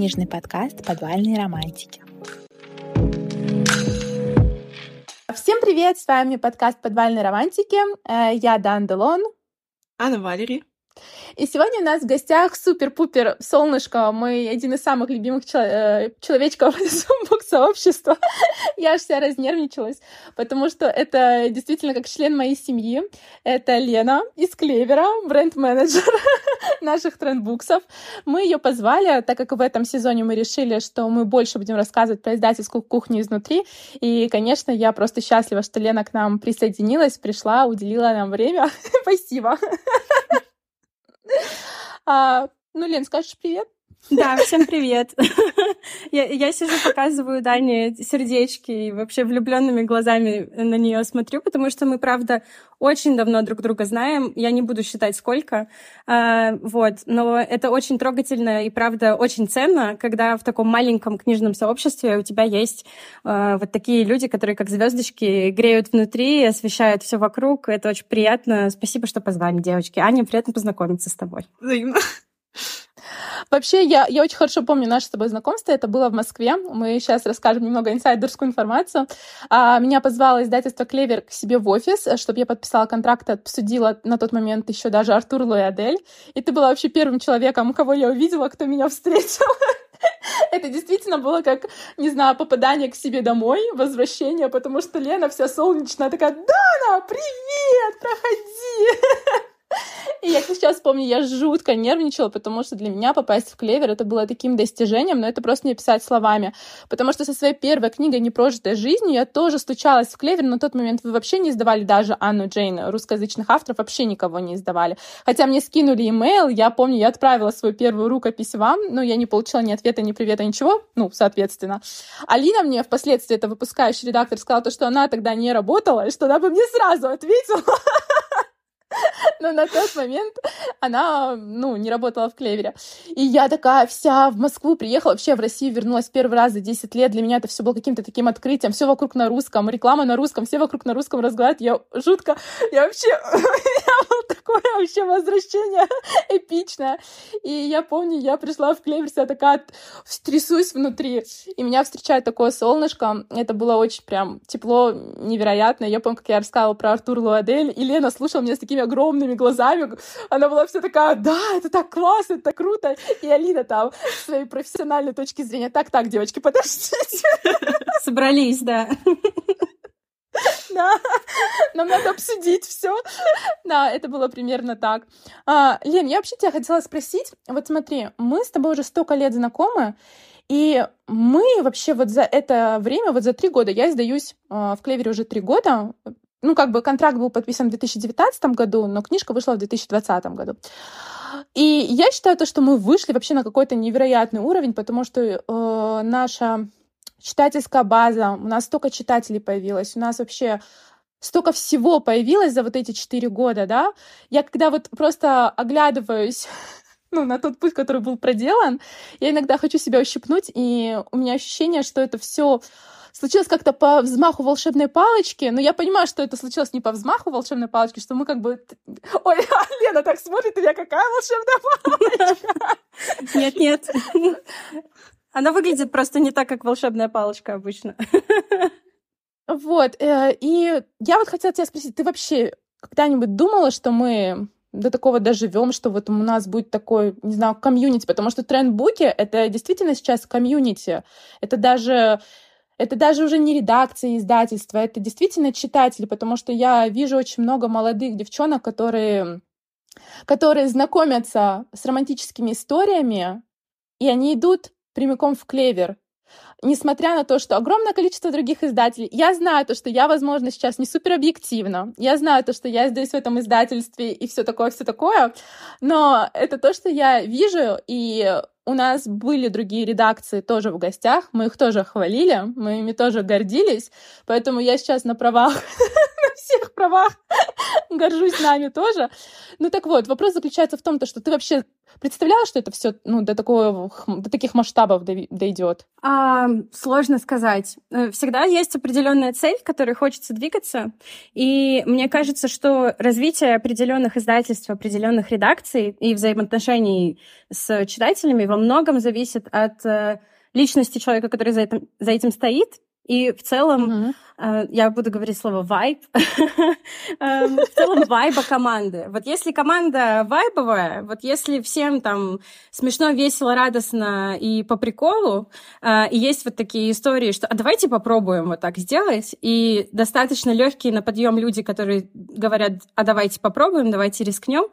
книжный подкаст «Подвальные романтики». Всем привет! С вами подкаст «Подвальные романтики». Э, я Дан Делон. Анна Валерий. И сегодня у нас в гостях супер-пупер солнышко, мой один из самых любимых чел- э, человечков из сообщества. Я аж вся разнервничалась, потому что это действительно как член моей семьи. Это Лена из Клевера, бренд-менеджер наших трендбуксов. Мы ее позвали, так как в этом сезоне мы решили, что мы больше будем рассказывать про издательскую кухню изнутри. И, конечно, я просто счастлива, что Лена к нам присоединилась, пришла, уделила нам время. Спасибо. А, ну, Лен, скажешь привет? Да, всем привет. я, я сижу, показываю Дане сердечки и вообще влюбленными глазами на нее смотрю, потому что мы, правда, очень давно друг друга знаем. Я не буду считать сколько. А, вот. Но это очень трогательно и, правда, очень ценно, когда в таком маленьком книжном сообществе у тебя есть а, вот такие люди, которые как звездочки греют внутри, освещают все вокруг. Это очень приятно. Спасибо, что позвали, девочки. Аня, приятно познакомиться с тобой. Взаимно. Вообще, я, я очень хорошо помню наше с тобой знакомство. Это было в Москве. Мы сейчас расскажем немного инсайдерскую информацию. А, меня позвало издательство «Клевер» к себе в офис, чтобы я подписала контракт, обсудила на тот момент еще даже Артур Луэдель. И ты была вообще первым человеком, кого я увидела, кто меня встретил. Это действительно было как, не знаю, попадание к себе домой, возвращение, потому что Лена вся солнечная такая, Дана, привет, проходи. И я сейчас помню, я жутко нервничала, потому что для меня попасть в клевер это было таким достижением, но это просто не писать словами. Потому что со своей первой книгой «Непрожитая жизнь» я тоже стучалась в клевер, на тот момент вы вообще не издавали даже Анну Джейн, русскоязычных авторов вообще никого не издавали. Хотя мне скинули имейл, я помню, я отправила свою первую рукопись вам, но я не получила ни ответа, ни привета, ничего, ну, соответственно. Алина мне впоследствии, это выпускающий редактор, сказала, то, что она тогда не работала, и что она бы мне сразу ответила. Но на тот момент она, ну, не работала в Клевере. И я такая вся в Москву приехала, вообще в Россию вернулась первый раз за 10 лет. Для меня это все было каким-то таким открытием. Все вокруг на русском, реклама на русском, все вокруг на русском разговаривают. Я жутко, я вообще, я было такое вообще возвращение эпичное. И я помню, я пришла в Клевер, вся такая трясусь внутри. И меня встречает такое солнышко. Это было очень прям тепло, невероятно. Я помню, как я рассказывала про Артур Луадель, и Лена слушала меня с такими огромными глазами. Она была вся такая, да, это так классно, это так круто. И Алина там с своей профессиональной точки зрения, так, так, девочки, подождите. Собрались, да. Да, нам надо обсудить все. Да, это было примерно так. А, Лен, я вообще тебя хотела спросить. Вот смотри, мы с тобой уже столько лет знакомы, и мы вообще вот за это время, вот за три года, я издаюсь э, в Клевере уже три года, ну, как бы контракт был подписан в 2019 году, но книжка вышла в 2020 году. И я считаю то, что мы вышли вообще на какой-то невероятный уровень, потому что э, наша читательская база, у нас столько читателей появилось, у нас вообще столько всего появилось за вот эти четыре года, да. Я когда вот просто оглядываюсь ну, на тот путь, который был проделан, я иногда хочу себя ущипнуть, и у меня ощущение, что это все случилось как-то по взмаху волшебной палочки, но я понимаю, что это случилось не по взмаху волшебной палочки, что мы как бы... Ой, а Лена так смотрит, у меня какая волшебная палочка? Нет-нет. Она выглядит просто не так, как волшебная палочка обычно. Вот, э, и я вот хотела тебя спросить, ты вообще когда-нибудь думала, что мы до такого доживем, что вот у нас будет такой, не знаю, комьюнити, потому что трендбуки — это действительно сейчас комьюнити. Это даже это даже уже не редакция издательства, это действительно читатели, потому что я вижу очень много молодых девчонок, которые, которые знакомятся с романтическими историями, и они идут прямиком в клевер. Несмотря на то, что огромное количество других издателей, я знаю то, что я, возможно, сейчас не супер объективна, я знаю то, что я издаюсь в этом издательстве и все такое, все такое, но это то, что я вижу, и у нас были другие редакции тоже в гостях, мы их тоже хвалили, мы ими тоже гордились, поэтому я сейчас на правах права. Горжусь нами тоже. Ну так вот, вопрос заключается в том, то, что ты вообще представляла, что это все ну, до, такого, до таких масштабов дойдет? А, сложно сказать. Э, всегда есть определенная цель, к которой хочется двигаться. И мне кажется, что развитие определенных издательств, определенных редакций и взаимоотношений с читателями во многом зависит от э, личности человека, который за этим, за этим стоит, и в целом, mm-hmm. э, я буду говорить слово вайб, эм, в целом вайба команды. Вот если команда вайбовая, вот если всем там смешно, весело, радостно и по приколу, э, и есть вот такие истории, что а давайте попробуем вот так сделать, и достаточно легкие на подъем люди, которые говорят, а давайте попробуем, давайте рискнем,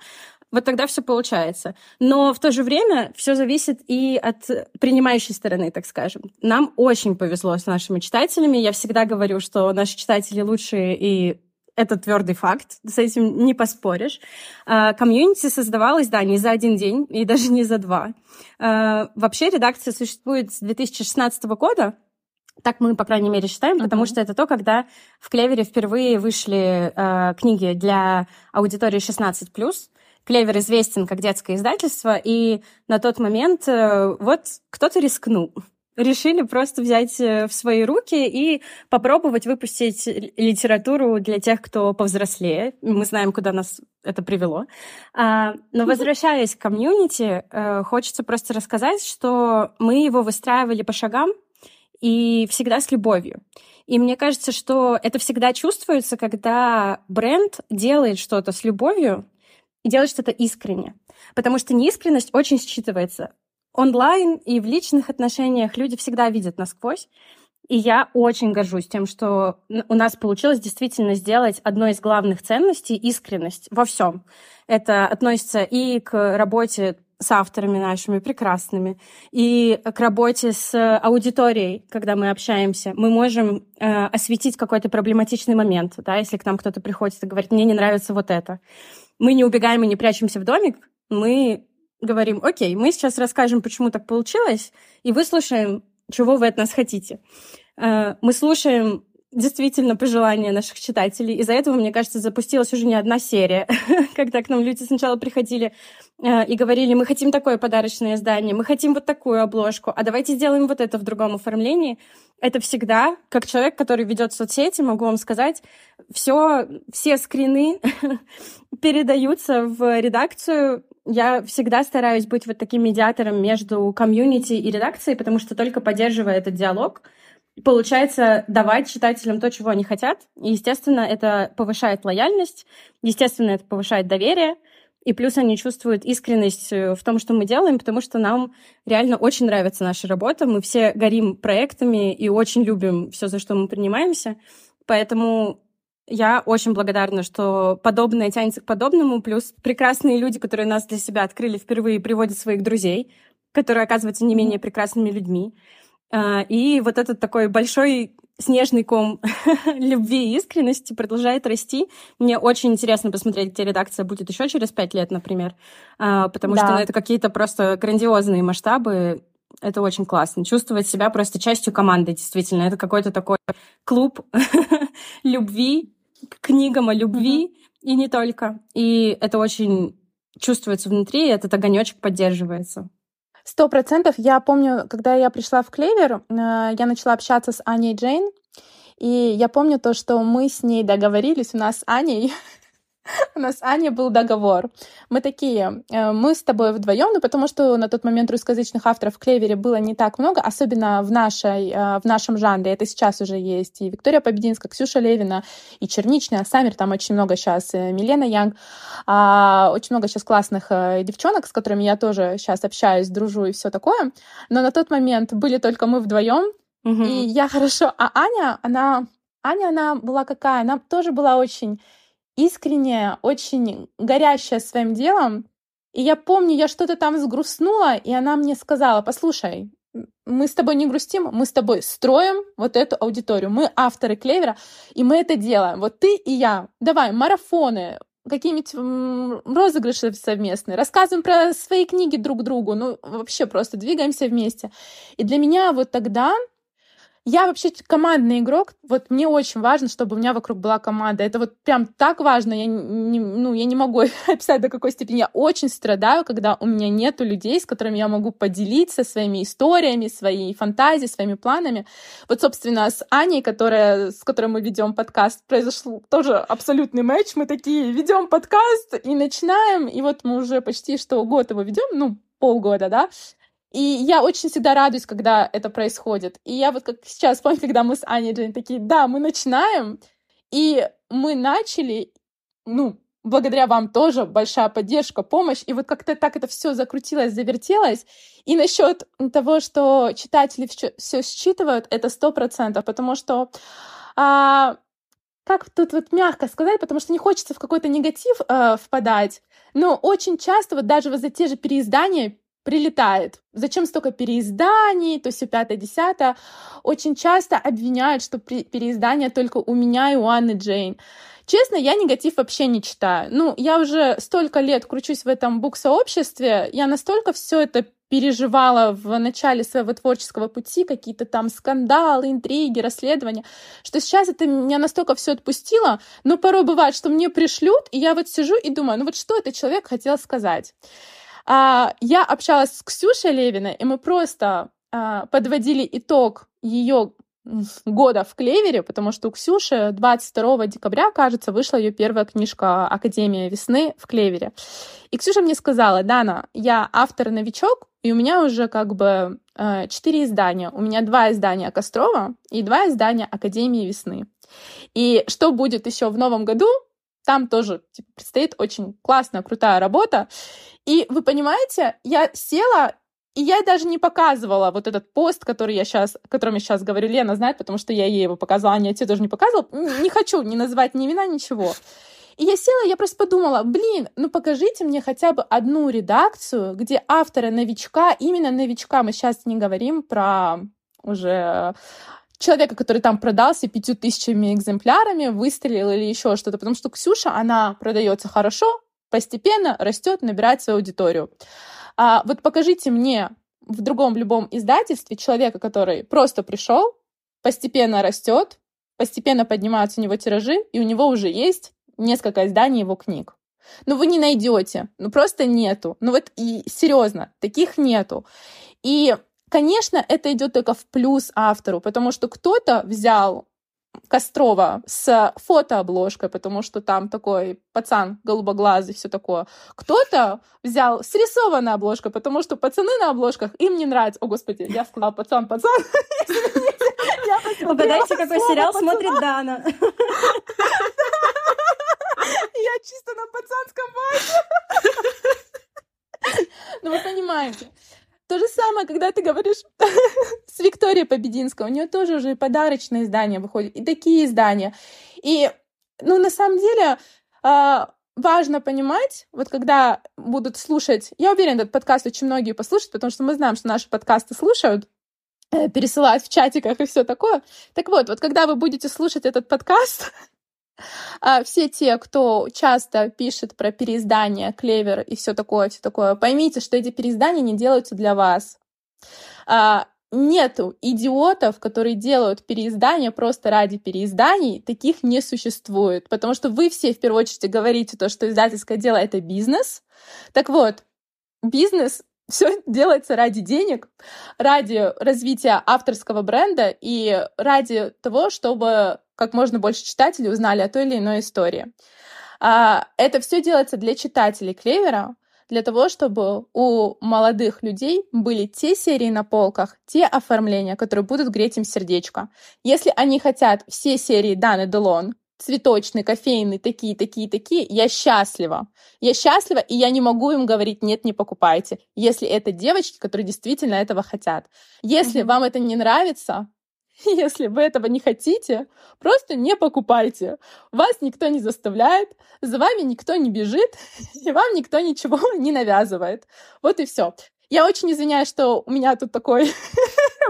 вот тогда все получается. Но в то же время все зависит и от принимающей стороны, так скажем. Нам очень повезло с нашими читателями. Я всегда говорю, что наши читатели лучшие, и это твердый факт, с этим не поспоришь. А, комьюнити создавалось, да, не за один день и даже не за два. А, вообще редакция существует с 2016 года, так мы, по крайней мере, считаем, потому uh-huh. что это то, когда в Клевере впервые вышли э, книги для аудитории 16+. Клевер известен как детское издательство, и на тот момент э, вот кто-то рискнул. Решили просто взять э, в свои руки и попробовать выпустить литературу для тех, кто повзрослее. Мы знаем, куда нас это привело. А, но возвращаясь к комьюнити, э, хочется просто рассказать, что мы его выстраивали по шагам и всегда с любовью. И мне кажется, что это всегда чувствуется, когда бренд делает что-то с любовью, и делать что-то искренне. Потому что неискренность очень считывается. Онлайн и в личных отношениях люди всегда видят насквозь. И я очень горжусь тем, что у нас получилось действительно сделать одной из главных ценностей — искренность во всем. Это относится и к работе с авторами нашими прекрасными, и к работе с аудиторией, когда мы общаемся. Мы можем э, осветить какой-то проблематичный момент, да, если к нам кто-то приходит и говорит, мне не нравится вот это мы не убегаем и не прячемся в домик, мы говорим, окей, мы сейчас расскажем, почему так получилось, и выслушаем, чего вы от нас хотите. Э, мы слушаем действительно пожелания наших читателей. Из-за этого, мне кажется, запустилась уже не одна серия, когда к нам люди сначала приходили э, и говорили, мы хотим такое подарочное издание, мы хотим вот такую обложку, а давайте сделаем вот это в другом оформлении. Это всегда, как человек, который ведет соцсети, могу вам сказать, все, все скрины передаются в редакцию. Я всегда стараюсь быть вот таким медиатором между комьюнити и редакцией, потому что только поддерживая этот диалог, получается давать читателям то, чего они хотят. И, естественно, это повышает лояльность, естественно, это повышает доверие, и плюс они чувствуют искренность э, в том, что мы делаем, потому что нам реально очень нравится наша работа. Мы все горим проектами и очень любим все, за что мы принимаемся. Поэтому я очень благодарна, что подобное тянется к подобному, плюс прекрасные люди, которые нас для себя открыли впервые, приводят своих друзей, которые оказываются не менее прекрасными людьми. А, и вот этот такой большой снежный ком любви и искренности продолжает расти. Мне очень интересно посмотреть, где редакция будет еще через пять лет, например, а, потому да. что ну, это какие-то просто грандиозные масштабы. Это очень классно. Чувствовать себя просто частью команды, действительно. Это какой-то такой клуб любви, к книгам о любви, mm-hmm. и не только. И это очень чувствуется внутри, и этот огонечек поддерживается. Сто процентов. Я помню, когда я пришла в Клевер, э, я начала общаться с Аней Джейн, и я помню то, что мы с ней договорились, у нас с Аней у нас с Аней был договор. Мы такие, э, мы с тобой вдвоем, ну потому что на тот момент русскоязычных авторов в Клевере было не так много, особенно в, нашей, э, в нашем жанре. Это сейчас уже есть и Виктория Побединская, Ксюша Левина, и Черничная, Саммер, там очень много сейчас, э, Милена Янг. А, очень много сейчас классных девчонок, с которыми я тоже сейчас общаюсь, дружу и все такое. Но на тот момент были только мы вдвоем, угу. и я хорошо... А Аня, она... Аня, она была какая? Она тоже была очень искренняя, очень горящая своим делом. И я помню, я что-то там сгрустнула, и она мне сказала, послушай, мы с тобой не грустим, мы с тобой строим вот эту аудиторию. Мы авторы Клевера, и мы это делаем. Вот ты и я. Давай, марафоны, какие-нибудь розыгрыши совместные, рассказываем про свои книги друг другу, ну, вообще просто двигаемся вместе. И для меня вот тогда я вообще командный игрок. Вот мне очень важно, чтобы у меня вокруг была команда. Это вот прям так важно. Я не, ну, я не могу описать до какой степени. Я очень страдаю, когда у меня нету людей, с которыми я могу поделиться своими историями, своей фантазией, своими планами. Вот, собственно, с Аней, которая, с которой мы ведем подкаст, произошел тоже абсолютный матч. Мы такие ведем подкаст и начинаем. И вот мы уже почти что год его ведем, ну, полгода, да, и я очень всегда радуюсь, когда это происходит. И я вот как сейчас помню, когда мы с Аней Джейн такие, да, мы начинаем, и мы начали, ну, благодаря вам тоже большая поддержка, помощь. И вот как-то так это все закрутилось, завертелось. И насчет того, что читатели все считывают, это сто процентов, потому что а, как тут вот мягко сказать, потому что не хочется в какой-то негатив э, впадать, но очень часто вот даже вот за те же переиздания прилетает. Зачем столько переизданий, то все пятое, десятое. Очень часто обвиняют, что переиздания только у меня и у Анны Джейн. Честно, я негатив вообще не читаю. Ну, я уже столько лет кручусь в этом бук-сообществе, я настолько все это переживала в начале своего творческого пути, какие-то там скандалы, интриги, расследования, что сейчас это меня настолько все отпустило, но порой бывает, что мне пришлют, и я вот сижу и думаю, ну вот что этот человек хотел сказать. А, я общалась с Ксюшей Левиной, и мы просто а, подводили итог ее года в Клевере, потому что у Ксюши 22 декабря, кажется, вышла ее первая книжка «Академия весны» в Клевере. И Ксюша мне сказала, Дана, я автор-новичок, и у меня уже как бы э, четыре издания. У меня два издания Кострова и два издания Академии весны. И что будет еще в новом году, там тоже типа, предстоит очень классная, крутая работа. И вы понимаете, я села и я даже не показывала вот этот пост, который я сейчас, о котором я сейчас говорю. Лена знает, потому что я ей его показывала, а тебе тоже не показывала. Не хочу не называть ни имена, ничего. И я села, я просто подумала, блин, ну покажите мне хотя бы одну редакцию, где авторы новичка, именно новичка, мы сейчас не говорим про уже человека, который там продался пятью тысячами экземплярами, выстрелил или еще что-то, потому что Ксюша, она продается хорошо, постепенно растет, набирает свою аудиторию. А вот покажите мне в другом любом издательстве человека, который просто пришел, постепенно растет, постепенно поднимаются у него тиражи, и у него уже есть несколько изданий его книг. Но вы не найдете, ну просто нету. Ну вот и серьезно, таких нету. И Конечно, это идет только в плюс автору, потому что кто-то взял Кострова с фотообложкой, потому что там такой пацан голубоглазый, все такое. Кто-то взял с рисованной обложкой, потому что пацаны на обложках им не нравятся. О, господи, я сказала пацан, пацан. Угадайте, какой сериал смотрит Дана. Я чисто на пацанском базе. Ну, вы понимаете. То же самое, когда ты говоришь с Викторией Побединской, у нее тоже уже подарочные издания выходят, и такие издания. И, ну, на самом деле, а, важно понимать, вот когда будут слушать, я уверена, этот подкаст очень многие послушают, потому что мы знаем, что наши подкасты слушают, э, пересылают в чатиках и все такое. Так вот, вот когда вы будете слушать этот подкаст, все те, кто часто пишет про переиздание, клевер и все такое, все такое, поймите, что эти переиздания не делаются для вас. А, нету идиотов, которые делают переиздания просто ради переизданий, таких не существует, потому что вы все в первую очередь говорите то, что издательское дело — это бизнес. Так вот, бизнес все делается ради денег, ради развития авторского бренда и ради того, чтобы как можно больше читателей узнали о той или иной истории. А, это все делается для читателей Клевера, для того, чтобы у молодых людей были те серии на полках, те оформления, которые будут греть им сердечко. Если они хотят все серии Даны Делон, цветочный, кофейный, такие, такие, такие, я счастлива. Я счастлива, и я не могу им говорить, нет, не покупайте, если это девочки, которые действительно этого хотят. Если mm-hmm. вам это не нравится, если вы этого не хотите, просто не покупайте. Вас никто не заставляет, за вами никто не бежит, и вам никто ничего не навязывает. Вот и все. Я очень извиняюсь, что у меня тут такой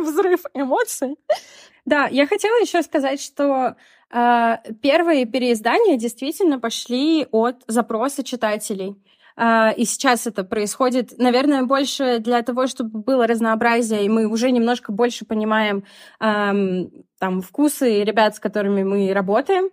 взрыв эмоций. Да, я хотела еще сказать, что э, первые переиздания действительно пошли от запроса читателей. А, и сейчас это происходит, наверное, больше для того, чтобы было разнообразие, и мы уже немножко больше понимаем там вкусы ребят, с которыми мы работаем,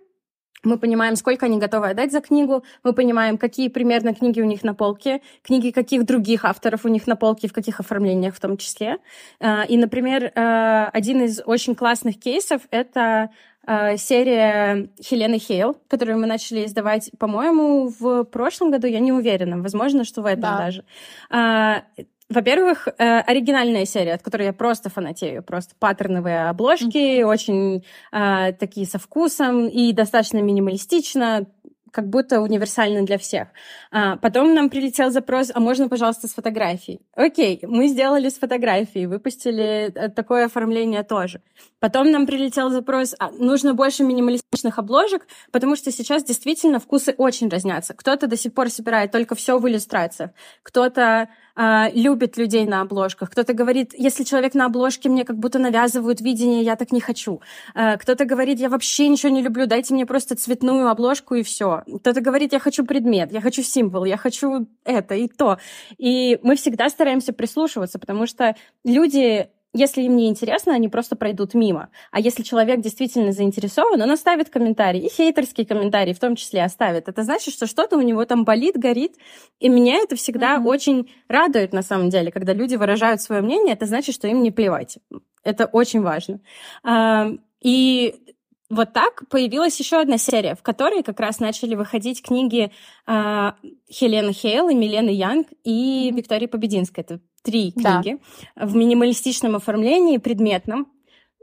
мы понимаем, сколько они готовы отдать за книгу, мы понимаем, какие примерно книги у них на полке, книги каких других авторов у них на полке, в каких оформлениях в том числе. А, и, например, а, один из очень классных кейсов — это серия Хелены Хейл, которую мы начали издавать, по-моему, в прошлом году, я не уверена, возможно, что в этом да. даже. Во-первых, э, оригинальная серия, от которой я просто фанатею. Просто паттерновые обложки, mm-hmm. очень э, такие со вкусом и достаточно минималистично как будто универсально для всех. А, потом нам прилетел запрос, а можно, пожалуйста, с фотографией? Окей, мы сделали с фотографией, выпустили э, такое оформление тоже. Потом нам прилетел запрос, а, нужно больше минималистичных обложек, потому что сейчас действительно вкусы очень разнятся. Кто-то до сих пор собирает только все в иллюстрациях, кто-то а, любит людей на обложках. Кто-то говорит, если человек на обложке, мне как будто навязывают видение, я так не хочу. А, кто-то говорит, я вообще ничего не люблю, дайте мне просто цветную обложку и все. Кто-то говорит, я хочу предмет, я хочу символ, я хочу это и то. И мы всегда стараемся прислушиваться, потому что люди если им не интересно, они просто пройдут мимо. А если человек действительно заинтересован, он оставит комментарий, и хейтерский комментарий в том числе оставит. Это значит, что что-то у него там болит, горит. И меня это всегда mm-hmm. очень радует, на самом деле, когда люди выражают свое мнение, это значит, что им не плевать. Это очень важно. И вот так появилась еще одна серия, в которой как раз начали выходить книги э, Хелены Хейл и Милены Янг и Виктории Побединской. Это три книги да. в минималистичном оформлении, предметном.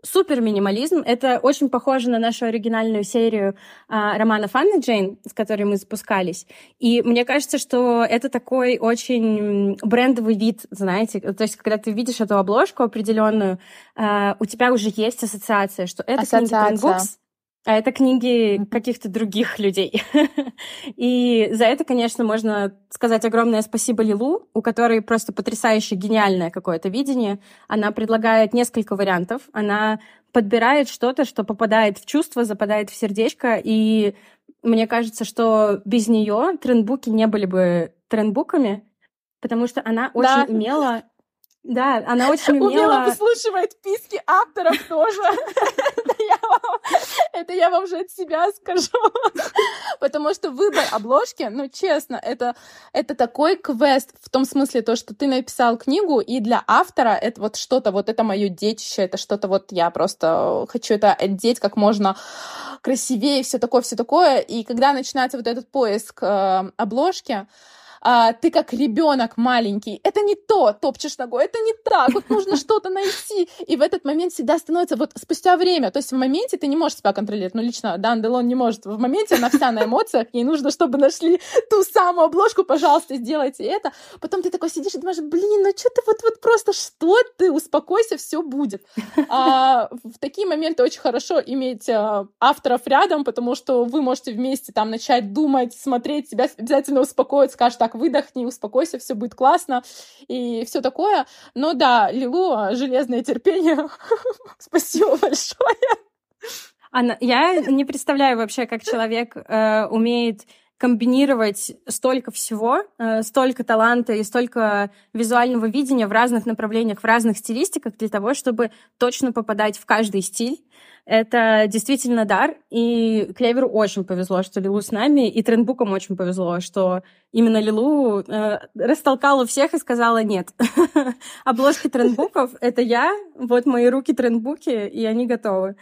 Супер минимализм. Это очень похоже на нашу оригинальную серию а, романов Анны Джейн, с которой мы запускались. И мне кажется, что это такой очень брендовый вид, знаете. То есть, когда ты видишь эту обложку определенную, а, у тебя уже есть ассоциация, что это ассоциация. книга Books, а это книги каких-то других людей. И за это, конечно, можно сказать огромное спасибо Лилу, у которой просто потрясающе гениальное какое-то видение. Она предлагает несколько вариантов. Она подбирает что-то, что попадает в чувство, западает в сердечко. И мне кажется, что без нее трендбуки не были бы трендбуками, потому что она очень да. умела да, она очень умела... Умела выслушивать писки авторов тоже. Это я вам же от себя скажу. Потому что выбор обложки, ну, честно, это, это такой квест в том смысле, то, что ты написал книгу, и для автора это вот что-то, вот это мое детище, это что-то вот я просто хочу это одеть как можно красивее, все такое, все такое. И когда начинается вот этот поиск э, обложки, а, ты как ребенок маленький, это не то, топчешь ногой, это не так, вот нужно что-то найти. И в этот момент всегда становится вот спустя время, то есть в моменте ты не можешь себя контролировать, ну лично Дан Делон не может, в моменте она вся на эмоциях, ей нужно, чтобы нашли ту самую обложку, пожалуйста, сделайте это. Потом ты такой сидишь и думаешь, блин, ну что ты вот, вот просто что ты, успокойся, все будет. А, в такие моменты очень хорошо иметь а, авторов рядом, потому что вы можете вместе там начать думать, смотреть, себя обязательно успокоить, скажешь, так, выдохни, успокойся, все будет классно и все такое. Но да, Лилу, железное терпение. Спасибо большое. Анна, я не представляю вообще, как человек э, умеет комбинировать столько всего, э, столько таланта и столько визуального видения в разных направлениях, в разных стилистиках для того, чтобы точно попадать в каждый стиль. Это действительно дар, и Клеверу очень повезло, что Лилу с нами, и Трендбукам очень повезло, что именно Лилу э, растолкала всех и сказала «нет». Обложки Трендбуков — это я, вот мои руки Трендбуки, и они готовы.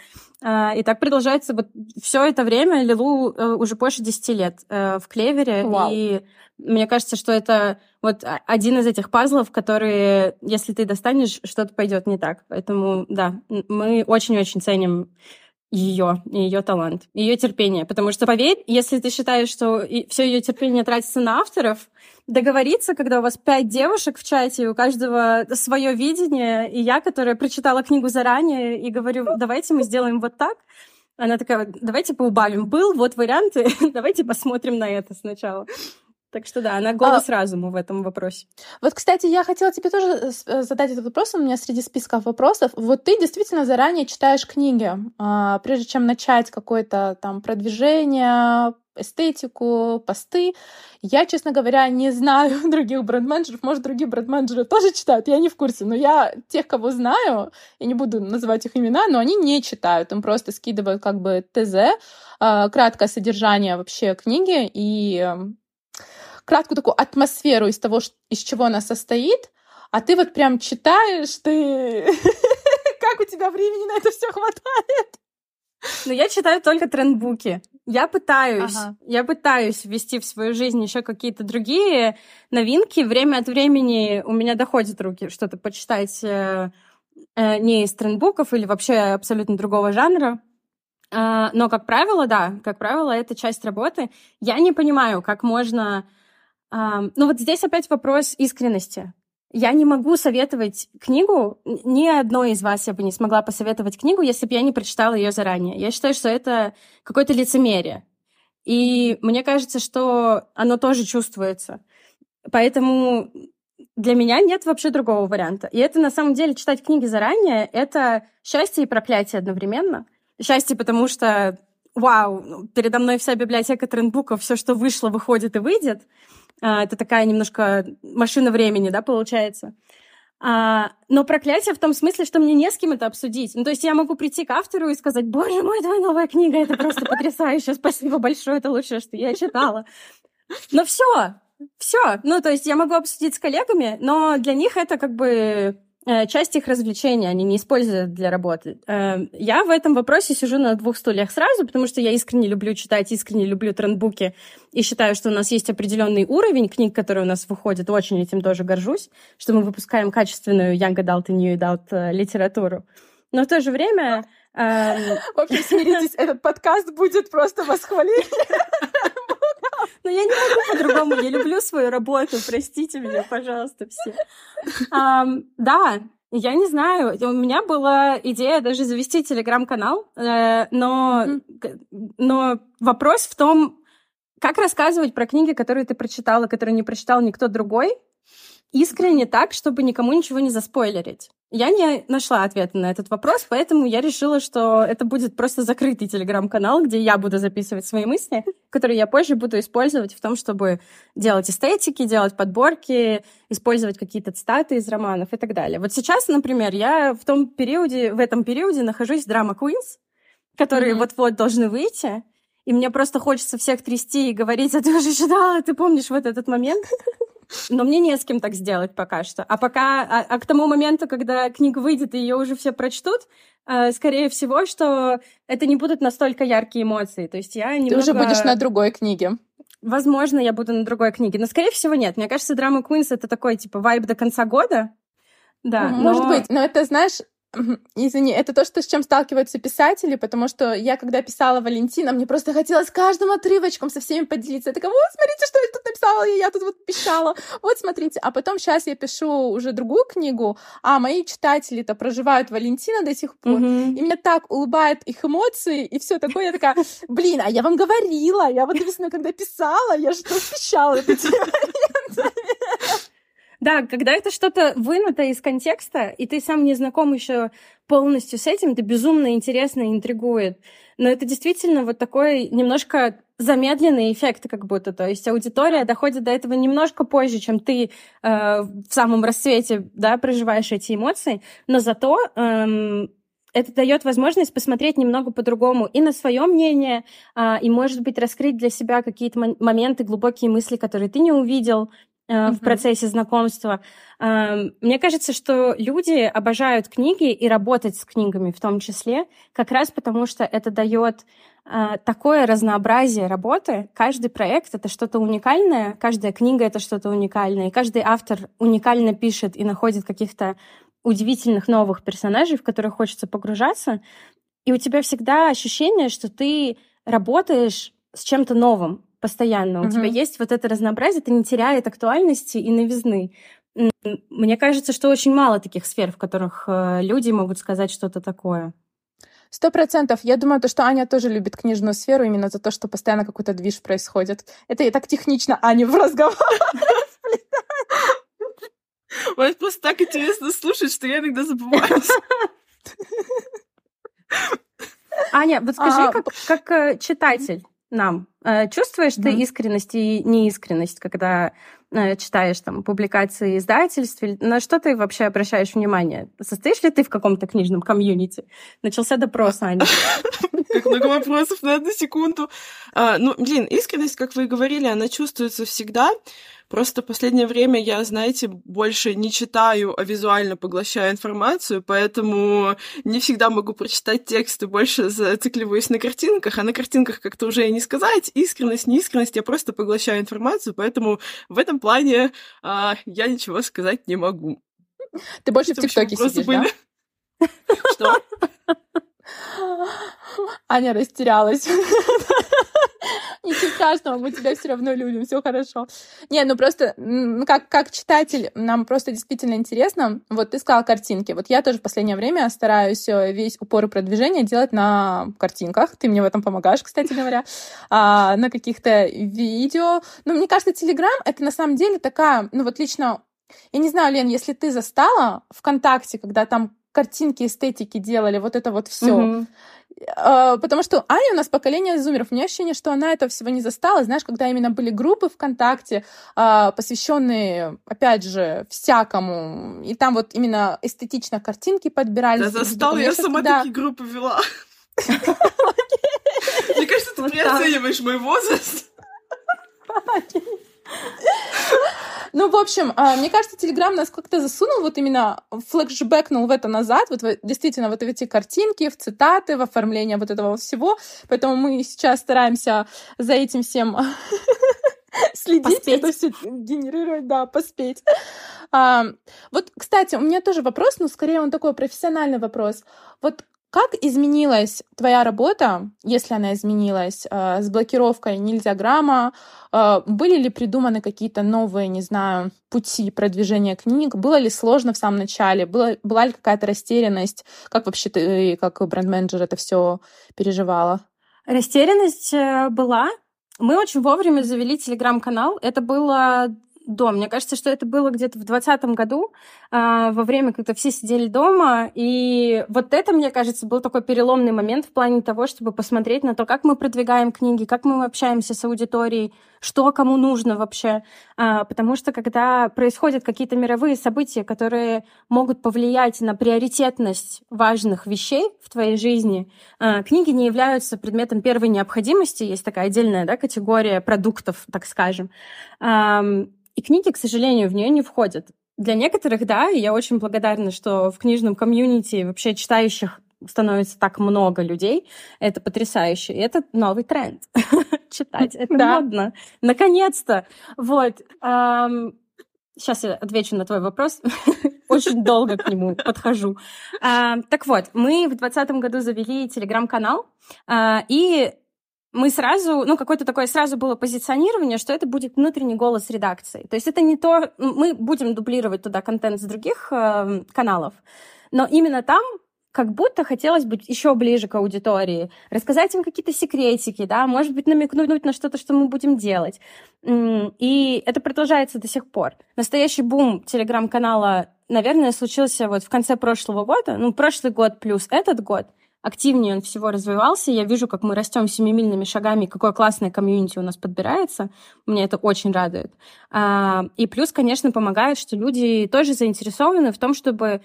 Э, и так продолжается вот все это время. Лилу э, уже больше 10 лет э, в Клевере, Вау. и мне кажется, что это вот один из этих пазлов, которые, если ты достанешь, что-то пойдет не так. Поэтому, да, мы очень-очень ценим ее, ее талант, ее терпение. Потому что, поверь, если ты считаешь, что все ее терпение тратится на авторов, договориться, когда у вас пять девушек в чате, у каждого свое видение, и я, которая прочитала книгу заранее и говорю, давайте мы сделаем вот так, она такая, давайте поубавим пыл, вот варианты, давайте посмотрим на это сначала. Так что да, она голос а, разума в этом вопросе. Вот, кстати, я хотела тебе тоже э, э, задать этот вопрос. У меня среди списков вопросов. Вот ты действительно заранее читаешь книги, а, прежде чем начать какое-то там продвижение, эстетику, посты. Я, честно говоря, не знаю других бренд-менеджеров. Может, другие бренд-менеджеры тоже читают, я не в курсе. Но я тех, кого знаю, я не буду называть их имена, но они не читают. Им просто скидывают как бы ТЗ, а, краткое содержание вообще книги и краткую такую атмосферу из того, из чего она состоит, а ты вот прям читаешь, ты... Как у тебя времени на это все хватает? Ну, я читаю только трендбуки. Я пытаюсь, ага. я пытаюсь ввести в свою жизнь еще какие-то другие новинки. Время от времени у меня доходят руки что-то почитать э, э, не из трендбуков или вообще абсолютно другого жанра. Э, но, как правило, да, как правило, это часть работы. Я не понимаю, как можно... Э, ну, вот здесь опять вопрос искренности. Я не могу советовать книгу, ни одной из вас я бы не смогла посоветовать книгу, если бы я не прочитала ее заранее. Я считаю, что это какое-то лицемерие. И мне кажется, что оно тоже чувствуется. Поэтому для меня нет вообще другого варианта. И это на самом деле читать книги заранее — это счастье и проклятие одновременно. Счастье, потому что вау, ну, передо мной вся библиотека трендбуков, все, что вышло, выходит и выйдет. А, это такая немножко машина времени, да, получается. А, но проклятие в том смысле, что мне не с кем это обсудить. Ну, то есть я могу прийти к автору и сказать, боже мой, твоя новая книга, это просто потрясающе, спасибо большое, это лучшее, что я читала. Но все, все. Ну, то есть я могу обсудить с коллегами, но для них это как бы часть их развлечения они не используют для работы. Э, я в этом вопросе сижу на двух стульях сразу, потому что я искренне люблю читать, искренне люблю трендбуки и считаю, что у нас есть определенный уровень книг, которые у нас выходят. Очень этим тоже горжусь, что мы выпускаем качественную young adult и new adult э, литературу. Но в то же время... Эм... В общем, смиритесь, этот подкаст будет просто восхваление. Но я не могу по-другому. Я люблю свою работу. Простите меня, пожалуйста, все. Да, я не знаю. У меня была идея даже завести телеграм-канал, э, но, но вопрос в том, как рассказывать про книги, которые ты прочитала, которые не прочитал никто другой, искренне так, чтобы никому ничего не заспойлерить. Я не нашла ответа на этот вопрос, поэтому я решила, что это будет просто закрытый телеграм-канал, где я буду записывать свои мысли, которые я позже буду использовать в том, чтобы делать эстетики, делать подборки, использовать какие-то цитаты из романов и так далее. Вот сейчас, например, я в том периоде, в этом периоде нахожусь в Drama Queens, которые mm-hmm. вот-вот должны выйти, и мне просто хочется всех трясти и говорить, а ты уже читала, ты помнишь вот этот момент? Но мне не с кем так сделать пока что. А пока, а, а к тому моменту, когда книга выйдет и ее уже все прочтут, э, скорее всего, что это не будут настолько яркие эмоции. То есть я немного... Ты уже будешь на другой книге. Возможно, я буду на другой книге, но скорее всего нет. Мне кажется, драма Queens это такой типа вайб до конца года. Да, может но... быть, но это знаешь, Извини, это то, что, с чем сталкиваются писатели, потому что я, когда писала Валентина, мне просто хотелось каждым отрывочком со всеми поделиться. Я такая, вот, смотрите, что я тут написала, я, тут вот писала. Вот, смотрите. А потом сейчас я пишу уже другую книгу, а мои читатели-то проживают Валентина до сих пор, mm-hmm. и меня так улыбает их эмоции, и все такое. Я такая, блин, а я вам говорила, я вот, написано, когда писала, я же восхищала эти моменты. Да, когда это что-то вынуто из контекста, и ты сам не знаком еще полностью с этим, это безумно интересно и интригует. Но это действительно вот такой немножко замедленный эффект как будто. То есть аудитория доходит до этого немножко позже, чем ты э, в самом расцвете да, проживаешь эти эмоции, но зато эм, это дает возможность посмотреть немного по-другому и на свое мнение, а, и, может быть, раскрыть для себя какие-то моменты, глубокие мысли, которые ты не увидел. В процессе знакомства. Эм, мне кажется, что люди обожают книги и работать с книгами в том числе, как раз потому что это дает э, такое разнообразие работы. Каждый проект — это что-то уникальное, каждая книга — это что-то уникальное, и каждый автор уникально пишет и находит каких-то удивительных новых персонажей, в которых хочется погружаться. И у тебя всегда ощущение, что ты работаешь с чем-то новым, постоянно. У mm-hmm. тебя есть вот это разнообразие, это не теряет актуальности и новизны. Мне кажется, что очень мало таких сфер, в которых э, люди могут сказать что-то такое. Сто процентов. Я думаю, то, что Аня тоже любит книжную сферу именно за то, что постоянно какой-то движ происходит. Это я так технично Аню в разговор Вот просто так интересно слушать, что я иногда забываюсь. Аня, вот скажи, а, как, как э, читатель, нам. Э, чувствуешь mm-hmm. ты искренность и неискренность, когда э, читаешь там публикации издательств? На что ты вообще обращаешь внимание? Состоишь ли ты в каком-то книжном комьюнити? Начался допрос, Аня. Как много вопросов на одну секунду. А, ну, блин, искренность, как вы говорили, она чувствуется всегда. Просто в последнее время я, знаете, больше не читаю, а визуально поглощаю информацию, поэтому не всегда могу прочитать тексты, больше зацикливаюсь на картинках, а на картинках как-то уже и не сказать, искренность, неискренность, я просто поглощаю информацию, поэтому в этом плане а, я ничего сказать не могу. Ты больше Это в ТикТоке сидишь, были... да? Что? Аня растерялась. Ничего страшного, мы тебя все равно любим, все хорошо. Не, ну просто, ну как, как читатель, нам просто действительно интересно. Вот ты сказала картинки. Вот я тоже в последнее время стараюсь э, весь упор и продвижение делать на картинках. Ты мне в этом помогаешь, кстати говоря. А, на каких-то видео. Но мне кажется, Телеграм — это на самом деле такая, ну вот лично я не знаю, Лен, если ты застала ВКонтакте, когда там картинки, эстетики делали, вот это вот все. Угу. Потому что Аня у нас поколение зумеров. У меня ощущение, что она этого всего не застала. Знаешь, когда именно были группы ВКонтакте, а, посвященные, опять же, всякому, и там вот именно эстетично картинки подбирались. Да, застала, я сама такие группы вела. Мне кажется, ты переоцениваешь мой возраст. Ну, в общем, а, мне кажется, Телеграм нас как-то засунул, вот именно флешбэкнул в это назад, вот действительно вот эти картинки, в цитаты, в оформление вот этого всего. Поэтому мы сейчас стараемся за этим всем следить, поспеть. это все генерировать, да, поспеть. А, вот, кстати, у меня тоже вопрос, но скорее он такой профессиональный вопрос. Вот как изменилась твоя работа, если она изменилась, э, с блокировкой нельзя грамма? Э, были ли придуманы какие-то новые, не знаю, пути продвижения книг? Было ли сложно в самом начале? Была, была ли какая-то растерянность? Как вообще ты, как бренд-менеджер, это все переживала? Растерянность э, была. Мы очень вовремя завели телеграм-канал. Это было до. Мне кажется, что это было где-то в 2020 году, э, во время, когда все сидели дома. И вот это, мне кажется, был такой переломный момент в плане того, чтобы посмотреть на то, как мы продвигаем книги, как мы общаемся с аудиторией, что кому нужно вообще. Э, потому что когда происходят какие-то мировые события, которые могут повлиять на приоритетность важных вещей в твоей жизни, э, книги не являются предметом первой необходимости. Есть такая отдельная да, категория продуктов, так скажем. И книги, к сожалению, в нее не входят. Для некоторых, да, и я очень благодарна, что в книжном комьюнити вообще читающих становится так много людей. Это потрясающе. И это новый тренд. Читать. Это да. модно. Наконец-то. Вот. Сейчас я отвечу на твой вопрос. Очень долго к нему подхожу. Так вот, мы в 2020 году завели телеграм-канал, а, и мы сразу, ну, какое-то такое сразу было позиционирование, что это будет внутренний голос редакции. То есть это не то, мы будем дублировать туда контент с других э, каналов, но именно там как будто хотелось быть еще ближе к аудитории, рассказать им какие-то секретики, да, может быть, намекнуть на что-то, что мы будем делать. И это продолжается до сих пор. Настоящий бум телеграм-канала, наверное, случился вот в конце прошлого года, ну, прошлый год плюс этот год — активнее он всего развивался. Я вижу, как мы растем семимильными шагами, какое классное комьюнити у нас подбирается. Меня это очень радует. А, и плюс, конечно, помогает, что люди тоже заинтересованы в том, чтобы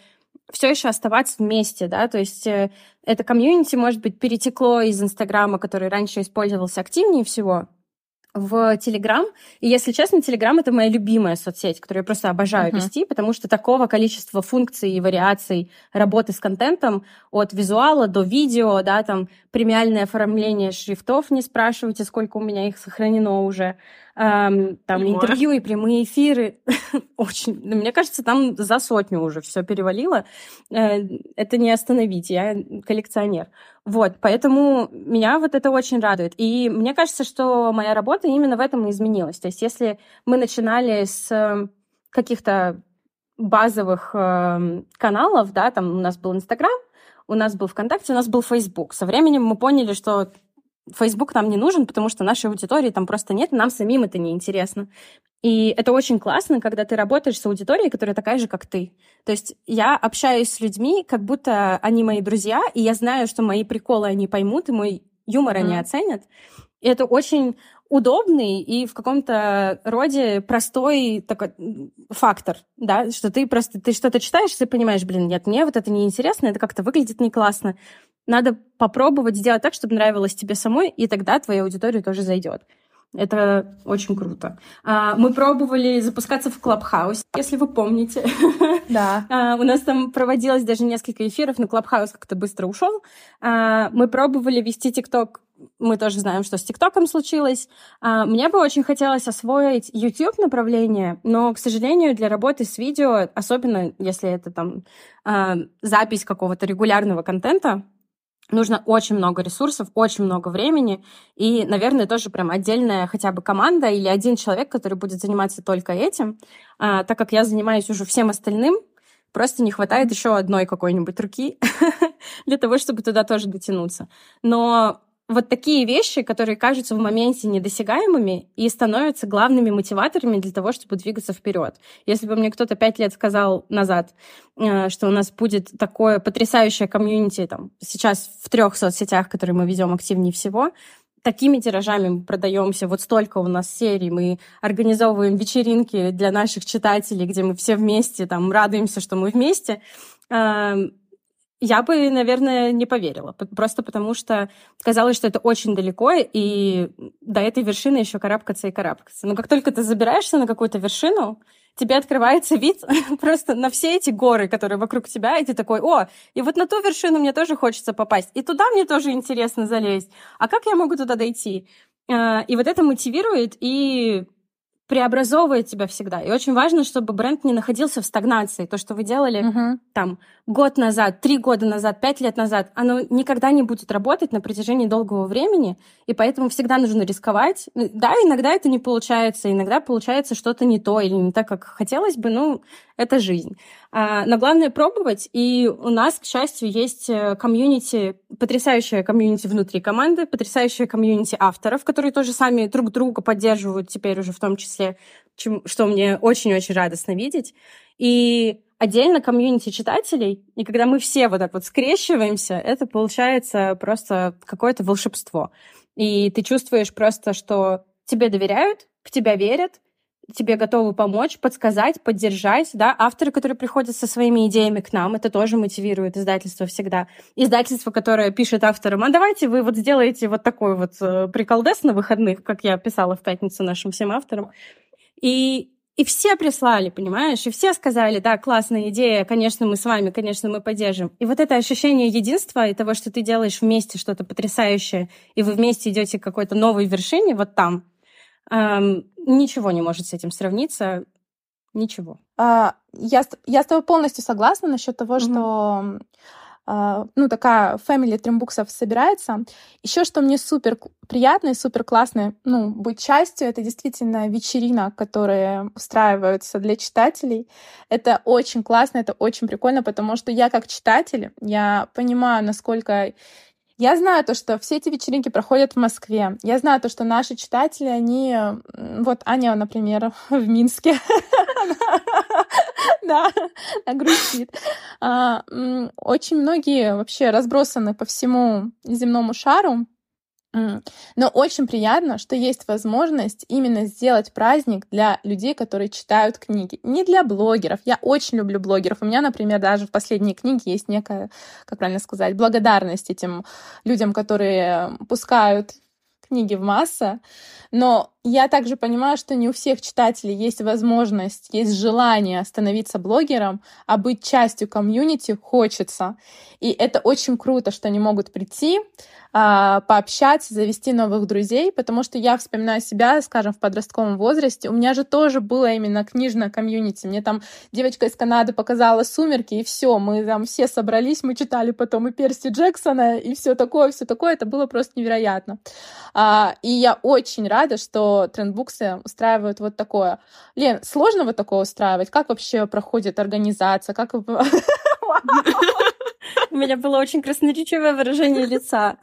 все еще оставаться вместе, да, то есть э, это комьюнити, может быть, перетекло из Инстаграма, который раньше использовался активнее всего, в Телеграм. И, если честно, Телеграм — это моя любимая соцсеть, которую я просто обожаю uh-huh. вести, потому что такого количества функций и вариаций работы с контентом от визуала до видео, да, там премиальное оформление шрифтов, не спрашивайте, сколько у меня их сохранено уже, эм, там и интервью и прямые эфиры. Очень. Мне кажется, там за сотню уже все перевалило. Э, это не остановить, я коллекционер. Вот, поэтому меня вот это очень радует. И мне кажется, что моя работа именно в этом и изменилась. То есть если мы начинали с э, каких-то базовых э, каналов, да, там у нас был Инстаграм, у нас был ВКонтакте, у нас был Фейсбук. Со временем мы поняли, что Facebook нам не нужен, потому что нашей аудитории там просто нет, нам самим это не интересно. И это очень классно, когда ты работаешь с аудиторией, которая такая же, как ты. То есть я общаюсь с людьми, как будто они мои друзья, и я знаю, что мои приколы они поймут, и мой юмор mm-hmm. они оценят. И это очень удобный и в каком-то роде простой такой фактор, да, что ты просто, ты что-то читаешь, ты понимаешь, блин, нет, мне вот это неинтересно, это как-то выглядит не классно. Надо попробовать сделать так, чтобы нравилось тебе самой, и тогда твоя аудитория тоже зайдет. Это очень круто. А, мы пробовали запускаться в Clubhouse, если вы помните. Да. А, у нас там проводилось даже несколько эфиров, но Clubhouse как-то быстро ушел. А, мы пробовали вести ТикТок. Мы тоже знаем, что с ТикТоком случилось. Мне бы очень хотелось освоить YouTube направление, но, к сожалению, для работы с видео, особенно если это там запись какого-то регулярного контента, нужно очень много ресурсов, очень много времени, и, наверное, тоже прям отдельная хотя бы команда или один человек, который будет заниматься только этим, а, так как я занимаюсь уже всем остальным, просто не хватает еще одной какой-нибудь руки для того, чтобы туда тоже дотянуться. Но вот такие вещи, которые кажутся в моменте недосягаемыми и становятся главными мотиваторами для того, чтобы двигаться вперед. Если бы мне кто-то пять лет сказал назад, э, что у нас будет такое потрясающее комьюнити там, сейчас в трех соцсетях, которые мы ведем активнее всего, такими тиражами мы продаемся, вот столько у нас серий, мы организовываем вечеринки для наших читателей, где мы все вместе там радуемся, что мы вместе эм, я бы, наверное, не поверила. Просто потому что казалось, что это очень далеко, и до этой вершины еще карабкаться и карабкаться. Но как только ты забираешься на какую-то вершину, тебе открывается вид просто на все эти горы, которые вокруг тебя, и ты такой, о, и вот на ту вершину мне тоже хочется попасть, и туда мне тоже интересно залезть. А как я могу туда дойти? А, и вот это мотивирует, и преобразовывает тебя всегда. И очень важно, чтобы бренд не находился в стагнации. То, что вы делали uh-huh. там год назад, три года назад, пять лет назад, оно никогда не будет работать на протяжении долгого времени, и поэтому всегда нужно рисковать. Да, иногда это не получается, иногда получается что-то не то или не так, как хотелось бы, ну, это жизнь. А, но главное пробовать, и у нас, к счастью, есть э, комьюнити, потрясающая комьюнити внутри команды, потрясающая комьюнити авторов, которые тоже сами друг друга поддерживают теперь уже в том числе, чем, что мне очень-очень радостно видеть. И отдельно комьюнити читателей, и когда мы все вот так вот скрещиваемся, это получается просто какое-то волшебство. И ты чувствуешь просто, что тебе доверяют, в тебя верят, тебе готовы помочь, подсказать, поддержать, да, авторы, которые приходят со своими идеями к нам, это тоже мотивирует издательство всегда. Издательство, которое пишет авторам, а давайте вы вот сделаете вот такой вот э, приколдес на выходных, как я писала в пятницу нашим всем авторам. И и все прислали, понимаешь? И все сказали, да, классная идея, конечно, мы с вами, конечно, мы поддержим. И вот это ощущение единства и того, что ты делаешь вместе что-то потрясающее, и вы вместе идете к какой-то новой вершине, вот там, эм, ничего не может с этим сравниться. Ничего. А, я, я с тобой полностью согласна насчет того, mm-hmm. что а, ну, такая family тримбуксов собирается. Еще что мне супер приятно и супер классно, ну, быть частью, это действительно вечерина, которые устраиваются для читателей. Это очень классно, это очень прикольно, потому что я как читатель, я понимаю, насколько я знаю то, что все эти вечеринки проходят в Москве. Я знаю то, что наши читатели, они... Вот Аня, например, в Минске. Да, грустит. А, очень многие вообще разбросаны по всему земному шару. Но очень приятно, что есть возможность именно сделать праздник для людей, которые читают книги. Не для блогеров. Я очень люблю блогеров. У меня, например, даже в последней книге есть некая, как правильно сказать, благодарность этим людям, которые пускают книги в массы. Но я также понимаю, что не у всех читателей есть возможность, есть желание становиться блогером, а быть частью комьюнити хочется. И это очень круто, что они могут прийти, а, пообщаться, завести новых друзей, потому что я вспоминаю себя, скажем, в подростковом возрасте. У меня же тоже было именно книжное комьюнити. Мне там девочка из Канады показала «Сумерки», и все, мы там все собрались, мы читали потом и Перси Джексона, и все такое, все такое. Это было просто невероятно. А, и я очень рада, что трендбуксы устраивают вот такое. Лен, сложно вот такое устраивать? Как вообще проходит организация? Как У меня было очень красноречивое выражение лица.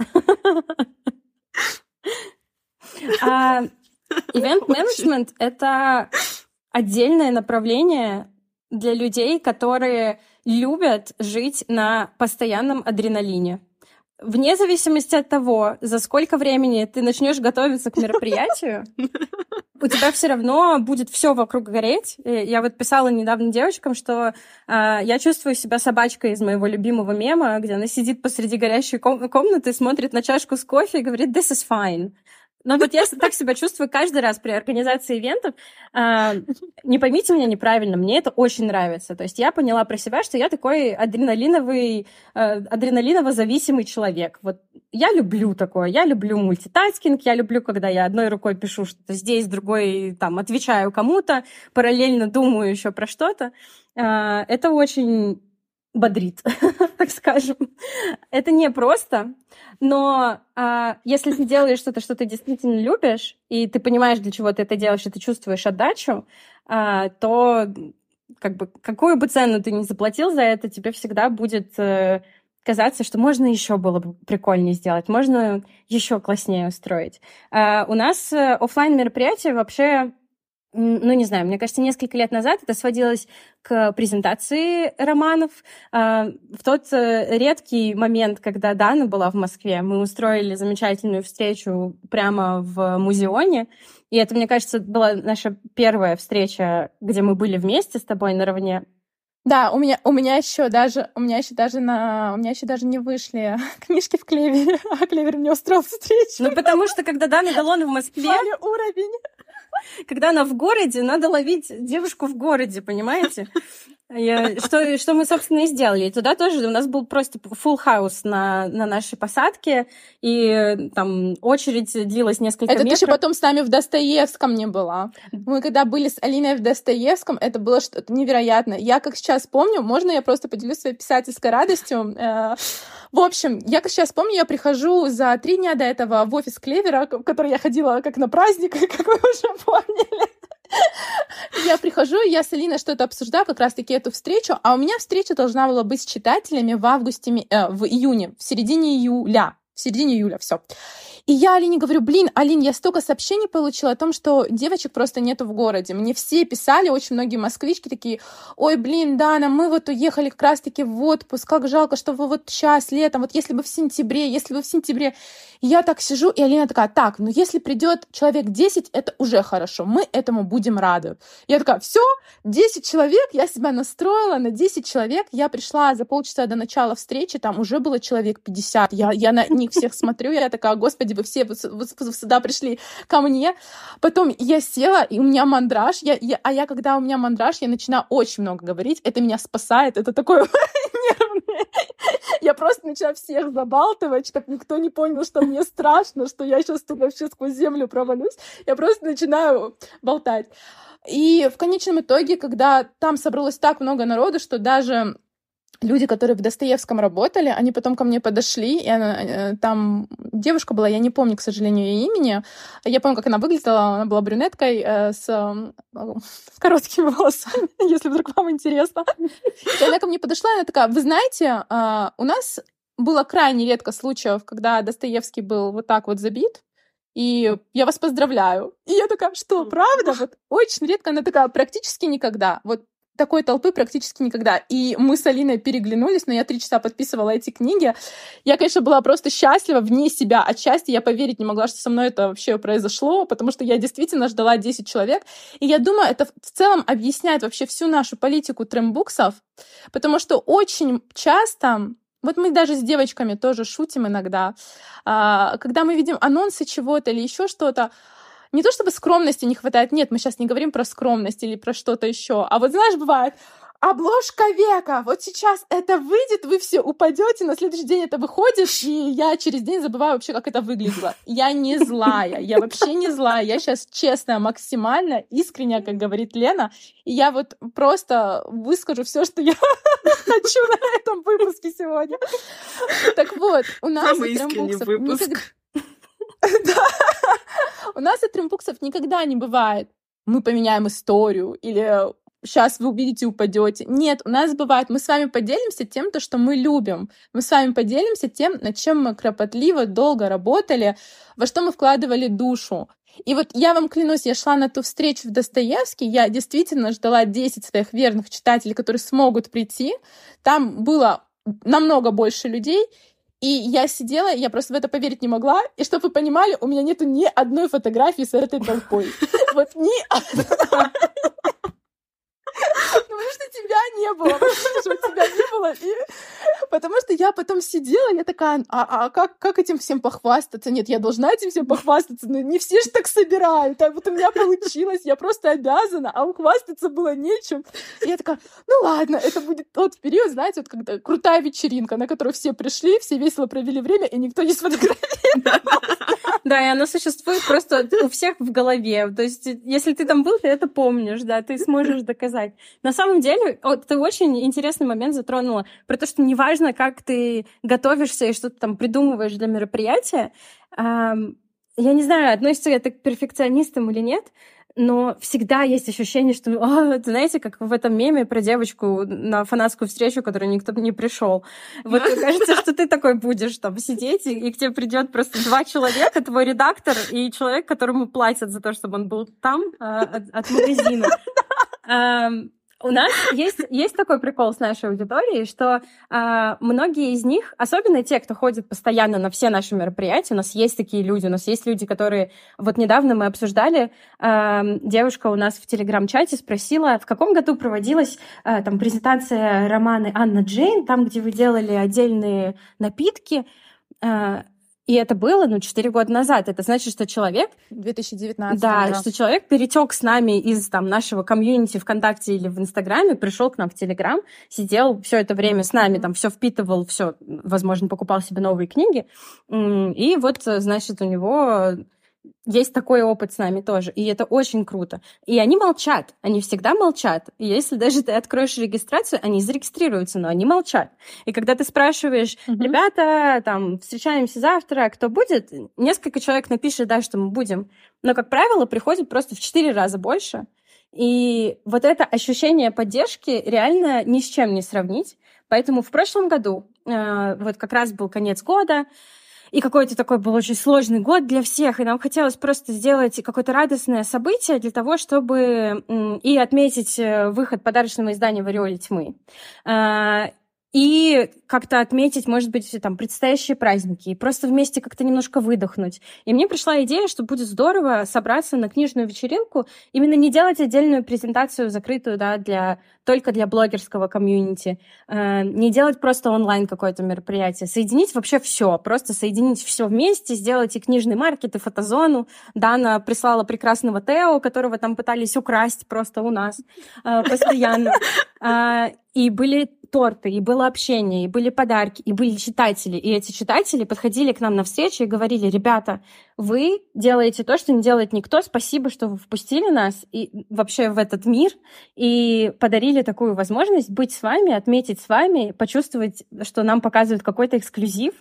Ивент-менеджмент — это отдельное направление для людей, которые любят жить на постоянном адреналине. Вне зависимости от того, за сколько времени ты начнешь готовиться к мероприятию, у тебя все равно будет все вокруг гореть. Я вот писала недавно девочкам, что э, я чувствую себя собачкой из моего любимого мема, где она сидит посреди горящей ком- комнаты, смотрит на чашку с кофе и говорит «this is fine». Но вот я так себя чувствую каждый раз при организации ивентов. А, не поймите меня неправильно, мне это очень нравится. То есть я поняла про себя, что я такой адреналиновый, а, адреналиново-зависимый человек. Вот я люблю такое, я люблю мультитаскинг, я люблю, когда я одной рукой пишу что-то здесь, другой там отвечаю кому-то, параллельно думаю еще про что-то. А, это очень бодрит, так скажем. Это не просто, но а, если ты делаешь что-то, что ты действительно любишь, и ты понимаешь, для чего ты это делаешь, и ты чувствуешь отдачу, а, то как бы какую бы цену ты ни заплатил за это, тебе всегда будет э, казаться, что можно еще было бы прикольнее сделать, можно еще класснее устроить. А, у нас э, офлайн мероприятия вообще ну, не знаю, мне кажется, несколько лет назад это сводилось к презентации романов. А, в тот э, редкий момент, когда Дана была в Москве, мы устроили замечательную встречу прямо в музеоне. И это, мне кажется, была наша первая встреча, где мы были вместе с тобой наравне. Да, у меня, у меня еще даже, у меня еще даже на, у меня еще даже не вышли книжки в Клевере, а Клевер мне устроил встречу. Ну, потому что, когда Дана Галон в Москве... уровень. Когда она в городе, надо ловить девушку в городе, понимаете? Я, что, что мы, собственно, и сделали. И туда тоже у нас был просто full house на, на нашей посадке, и там очередь длилась несколько это метров. Это ты потом с нами в Достоевском не была. Мы когда были с Алиной в Достоевском, это было что-то невероятное. Я как сейчас помню, можно я просто поделюсь своей писательской радостью? Э, в общем, я как сейчас помню, я прихожу за три дня до этого в офис Клевера, в который я ходила как на праздник, как вы уже поняли. Я прихожу, я с Алиной что-то обсуждаю, как раз-таки эту встречу, а у меня встреча должна была быть с читателями в августе, э, в июне, в середине июля, в середине июля, все. И я Алине говорю, блин, Алин, я столько сообщений получила о том, что девочек просто нету в городе. Мне все писали, очень многие москвички такие, ой, блин, Дана, мы вот уехали как раз-таки в отпуск, как жалко, что вы вот сейчас, летом, вот если бы в сентябре, если бы в сентябре. И я так сижу, и Алина такая, так, ну если придет человек 10, это уже хорошо, мы этому будем рады. Я такая, все, 10 человек, я себя настроила на 10 человек, я пришла за полчаса до начала встречи, там уже было человек 50, я, я на них всех смотрю, я такая, господи, вроде бы все сюда пришли ко мне. Потом я села, и у меня мандраж. Я, я, а я, когда у меня мандраж, я начинаю очень много говорить. Это меня спасает. Это такой нервный. Я просто начинаю всех забалтывать, чтобы никто не понял, что мне страшно, что я сейчас тут вообще сквозь землю провалюсь. Я просто начинаю болтать. И в конечном итоге, когда там собралось так много народу, что даже люди, которые в Достоевском работали, они потом ко мне подошли, и она, э, там девушка была, я не помню, к сожалению, ее имени. Я помню, как она выглядела, она была брюнеткой э, с, э, с короткими волосами, если вдруг вам интересно. И она ко мне подошла, и она такая, вы знаете, э, у нас было крайне редко случаев, когда Достоевский был вот так вот забит, и я вас поздравляю. И я такая, что, правда? Вот очень редко. Она такая, практически никогда. Вот такой толпы практически никогда. И мы с Алиной переглянулись, но я три часа подписывала эти книги. Я, конечно, была просто счастлива вне себя от счастья. Я поверить не могла, что со мной это вообще произошло, потому что я действительно ждала 10 человек. И я думаю, это в целом объясняет вообще всю нашу политику трембуксов, потому что очень часто вот мы даже с девочками тоже шутим иногда. А, когда мы видим анонсы чего-то или еще что-то, не то чтобы скромности не хватает, нет, мы сейчас не говорим про скромность или про что-то еще, а вот знаешь, бывает, обложка века. Вот сейчас это выйдет, вы все упадете, на следующий день это выходит, и я через день забываю вообще, как это выглядело. Я не злая, я вообще не злая, я сейчас честная, максимально искренне, как говорит Лена, и я вот просто выскажу все, что я хочу на этом выпуске сегодня. Так вот, у нас Самый искренний выпуск. У нас от тримбуксов никогда не бывает. Мы поменяем историю или сейчас вы увидите, упадете. Нет, у нас бывает, мы с вами поделимся тем, то, что мы любим. Мы с вами поделимся тем, над чем мы кропотливо, долго работали, во что мы вкладывали душу. И вот я вам клянусь, я шла на ту встречу в Достоевске, я действительно ждала 10 своих верных читателей, которые смогут прийти. Там было намного больше людей, И я сидела, я просто в это поверить не могла. И чтобы вы понимали, у меня нету ни одной фотографии с этой толпой. Вот ни одной. Потому что тебя не было. Потому что тебя не было. И... Потому что я потом сидела, я такая, а, а как, как этим всем похвастаться? Нет, я должна этим всем похвастаться. Но не все же так собирают. А вот у меня получилось, я просто обязана, а ухвастаться было нечем. И я такая, ну ладно, это будет тот период, знаете, вот когда крутая вечеринка, на которую все пришли, все весело провели время, и никто не сфотографировал. Да, и оно существует просто у всех в голове. То есть, если ты там был, ты это помнишь, да, ты сможешь доказать. На самом деле, вот, ты очень интересный момент затронула про то, что неважно, как ты готовишься и что ты там придумываешь для мероприятия. Я не знаю, относится это к перфекционистам или нет, но всегда есть ощущение, что, о, знаете, как в этом меме про девочку на фанатскую встречу, которой никто не пришел. Вот кажется, что ты такой будешь там сидеть, и, и к тебе придет просто два человека, твой редактор и человек, которому платят за то, чтобы он был там а, от, от магазина. У нас есть, есть такой прикол с нашей аудиторией, что э, многие из них, особенно те, кто ходит постоянно на все наши мероприятия, у нас есть такие люди, у нас есть люди, которые... Вот недавно мы обсуждали, э, девушка у нас в телеграм-чате спросила, в каком году проводилась э, там презентация романа Анна Джейн, там, где вы делали отдельные напитки. Э, и это было, ну, 4 года назад. Это значит, что человек... 2019. Да, да, что человек перетек с нами из там, нашего комьюнити ВКонтакте или в Инстаграме, пришел к нам в Телеграм, сидел все это время с нами, там все впитывал, все, возможно, покупал себе новые книги. И вот, значит, у него есть такой опыт с нами тоже, и это очень круто. И они молчат, они всегда молчат. И если даже ты откроешь регистрацию, они зарегистрируются, но они молчат. И когда ты спрашиваешь, mm-hmm. ребята, там, встречаемся завтра, кто будет, несколько человек напишет, да, что мы будем. Но, как правило, приходит просто в четыре раза больше. И вот это ощущение поддержки реально ни с чем не сравнить. Поэтому в прошлом году, э, вот как раз был конец года, и какой-то такой был очень сложный год для всех, и нам хотелось просто сделать какое-то радостное событие для того, чтобы и отметить э, выход подарочного издания в «Ореоле тьмы». А, и как-то отметить, может быть, там, предстоящие праздники, и просто вместе как-то немножко выдохнуть. И мне пришла идея, что будет здорово собраться на книжную вечеринку, именно не делать отдельную презентацию закрытую, да, для, только для блогерского комьюнити, э, не делать просто онлайн какое-то мероприятие, соединить вообще все, просто соединить все вместе, сделать и книжный маркет, и фотозону. Дана прислала прекрасного Тео, которого там пытались украсть просто у нас э, постоянно. Э, и были торты, и было общение, и были подарки, и были читатели. И эти читатели подходили к нам на встречу и говорили, ребята, вы делаете то, что не делает никто. Спасибо, что вы впустили нас и вообще в этот мир и подарили такую возможность быть с вами, отметить с вами, почувствовать, что нам показывают какой-то эксклюзив.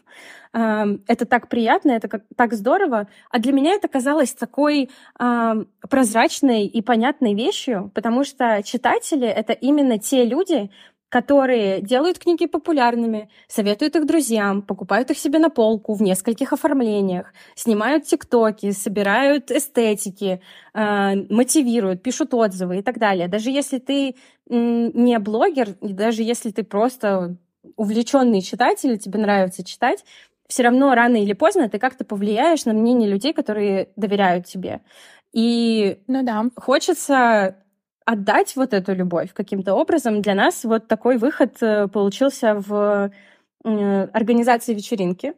Эм, это так приятно, это так здорово. А для меня это казалось такой эм, прозрачной и понятной вещью, потому что читатели — это именно те люди, которые делают книги популярными, советуют их друзьям, покупают их себе на полку в нескольких оформлениях, снимают тиктоки, собирают эстетики, э, мотивируют, пишут отзывы и так далее. Даже если ты не блогер, даже если ты просто увлеченный читатель, тебе нравится читать, все равно рано или поздно ты как-то повлияешь на мнение людей, которые доверяют тебе. И ну да. хочется отдать вот эту любовь каким-то образом. Для нас вот такой выход э, получился в э, организации вечеринки.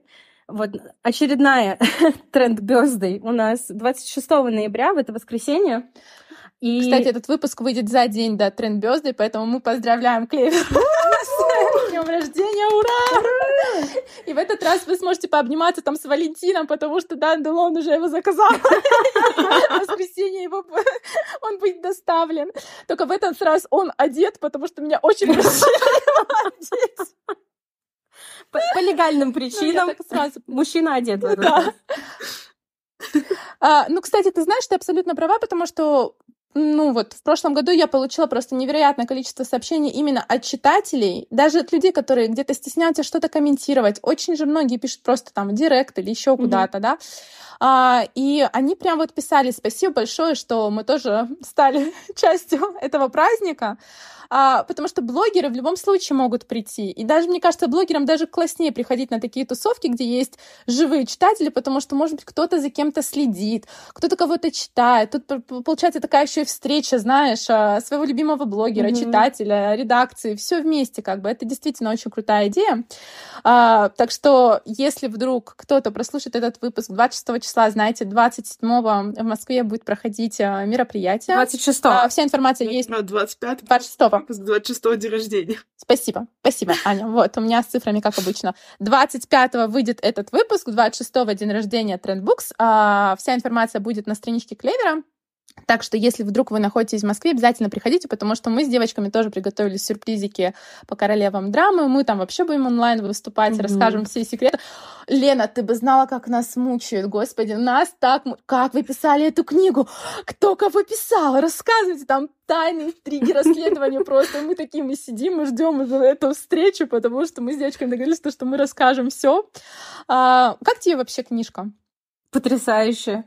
Вот очередная тренд Birthday у нас 26 ноября, в это воскресенье. И... Кстати, этот выпуск выйдет за день до тренд Birthday, поэтому мы поздравляем Клевер с днем рождения, ура! И в этот раз вы сможете пообниматься там с Валентином, потому что Дан Делон уже его заказал. В воскресенье его он будет доставлен. Только в этот раз он одет, потому что меня очень просили. По, по легальным ну, причинам ну, сразу... мужчина одет. Да. А, ну, кстати, ты знаешь, ты абсолютно права, потому что ну вот в прошлом году я получила просто невероятное количество сообщений именно от читателей, даже от людей, которые где-то стесняются что-то комментировать. Очень же многие пишут просто там в директ или еще mm-hmm. куда-то, да. А, и они прям вот писали спасибо большое, что мы тоже стали частью этого праздника а, потому что блогеры в любом случае могут прийти. И даже, мне кажется, блогерам даже класснее приходить на такие тусовки, где есть живые читатели, потому что, может быть, кто-то за кем-то следит, кто-то кого-то читает. Тут получается такая еще и встреча, знаешь, а, своего любимого блогера, mm-hmm. читателя, редакции, все вместе, как бы. Это действительно очень крутая идея. А, так что, если вдруг кто-то прослушает этот выпуск 26 числа, знаете, 27 в Москве будет проходить а, мероприятие. 26 а, Вся информация есть. 25 26 с 26 день рождения. Спасибо, спасибо, Аня. Вот, у меня с цифрами, как обычно. 25-го выйдет этот выпуск, 26-го день рождения Trendbooks. А, вся информация будет на страничке Клевера. Так что, если вдруг вы находитесь в Москве, обязательно приходите, потому что мы с девочками тоже приготовили сюрпризики по королевам драмы. Мы там вообще будем онлайн выступать, mm-hmm. расскажем все секреты. Лена, ты бы знала, как нас мучают, господи, нас так... Как вы писали эту книгу? Кто кого писал? Рассказывайте, там тайные интриги, расследования просто. Мы такие, мы сидим, мы ждем эту встречу, потому что мы с девочками договорились, что мы расскажем все. А, как тебе вообще книжка? Потрясающе.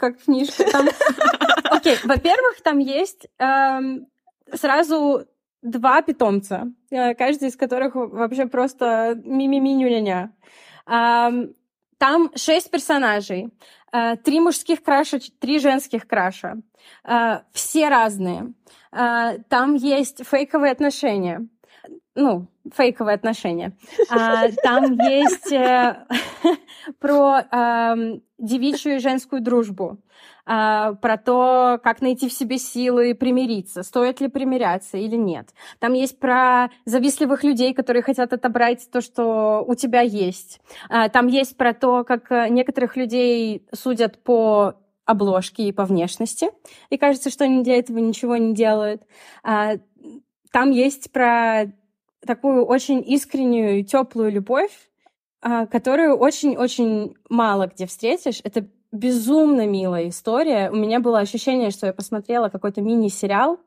Как книжка. Там Окей, во-первых, там есть эм, сразу два питомца, э, каждый из которых вообще просто ми-ми-ми-ню-ня-ня. Эм, там шесть персонажей, э, три мужских краша, три женских краша. Э, все разные. Э, там есть фейковые отношения. Ну, фейковые отношения. А, там есть э, про э, девичью и женскую дружбу. А, про то, как найти в себе силы и примириться, стоит ли примиряться или нет. Там есть про завистливых людей, которые хотят отобрать то, что у тебя есть. А, там есть про то, как э, некоторых людей судят по обложке и по внешности, и кажется, что они для этого ничего не делают. А, там есть про такую очень искреннюю, теплую любовь, которую очень-очень мало где встретишь. Это безумно милая история. У меня было ощущение, что я посмотрела какой-то мини-сериал,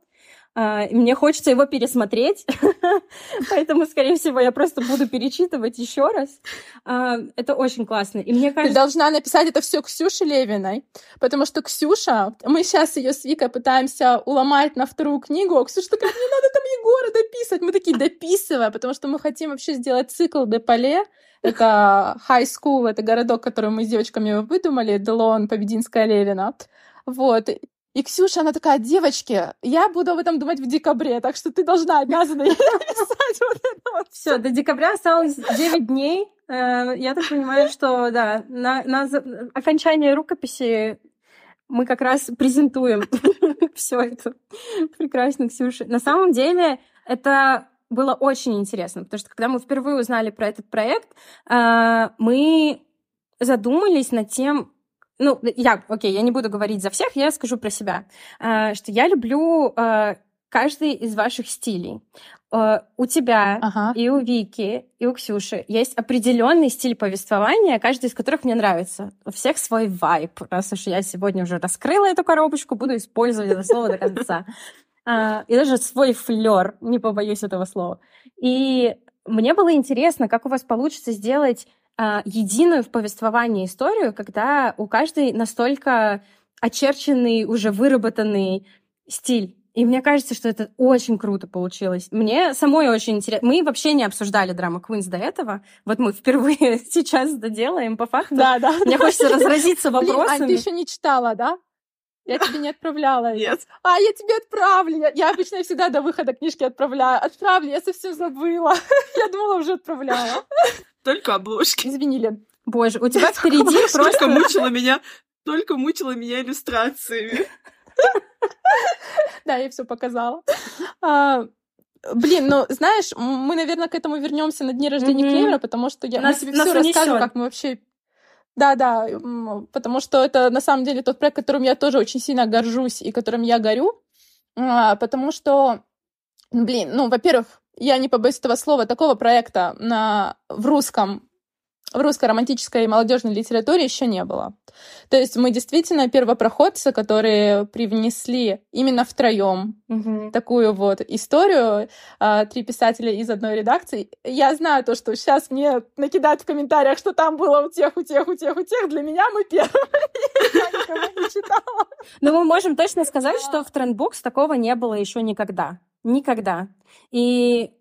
Uh, мне хочется его пересмотреть, поэтому, скорее всего, я просто буду перечитывать еще раз. Uh, это очень классно. И мне кажется... Ты должна написать это все Ксюше Левиной, потому что Ксюша, мы сейчас ее с Викой пытаемся уломать на вторую книгу, а Ксюша такая, мне надо там Егора дописывать. Мы такие, дописывай, потому что мы хотим вообще сделать цикл Депале, это high school, это городок, который мы с девочками выдумали, Делон, Побединская, Левина. Вот. И Ксюша, она такая, девочки, я буду об этом думать в декабре, так что ты должна обязана написать вот это вот. Все, до декабря осталось 9 дней. Э, я так понимаю, что, да, на, на окончание рукописи мы как раз презентуем все это прекрасно, Ксюша. На самом деле, это было очень интересно, потому что когда мы впервые узнали про этот проект, э, мы задумались над тем, ну, я, окей, я не буду говорить за всех, я скажу про себя, э, что я люблю э, каждый из ваших стилей. У тебя ага. и у Вики, и у Ксюши есть определенный стиль повествования, каждый из которых мне нравится. У всех свой вайб. Раз уж я сегодня уже раскрыла эту коробочку, буду использовать это слово до конца и даже свой флер, не побоюсь этого слова. И мне было интересно, как у вас получится сделать единую в повествовании историю, когда у каждой настолько очерченный, уже выработанный стиль. И мне кажется, что это очень круто получилось. Мне самой очень интересно. Мы вообще не обсуждали драма Квинс до этого. Вот мы впервые сейчас доделаем по факту. Да, да. Мне хочется разразиться вопросами. Блин, а ты еще не читала, да? Я тебе не отправляла. Нет. А, я тебе отправлю. Я, я обычно всегда до выхода книжки отправляю. Отправлю, я совсем забыла. я думала, уже отправляла. Только обложки. Извини, Лен. Боже, у тебя впереди просто... Только мучила меня, только мучила меня иллюстрациями. Да, я все показала. А, блин, ну знаешь, мы, наверное, к этому вернемся на дне рождения Клевера, потому что я тебе все расскажу, как мы вообще да, да, потому что это на самом деле тот проект, которым я тоже очень сильно горжусь и которым я горю, а, потому что, блин, ну, во-первых, я не побоюсь этого слова, такого проекта на, в русском в русской романтической и молодежной литературе еще не было. То есть мы действительно первопроходцы, которые привнесли именно втроем угу. такую вот историю. А, три писателя из одной редакции. Я знаю то, что сейчас мне накидают в комментариях, что там было у тех, у тех, у тех, у тех. Для меня мы первые. Я никого не читала. Но мы можем точно сказать, что в Трендбукс такого не было еще никогда. Никогда. И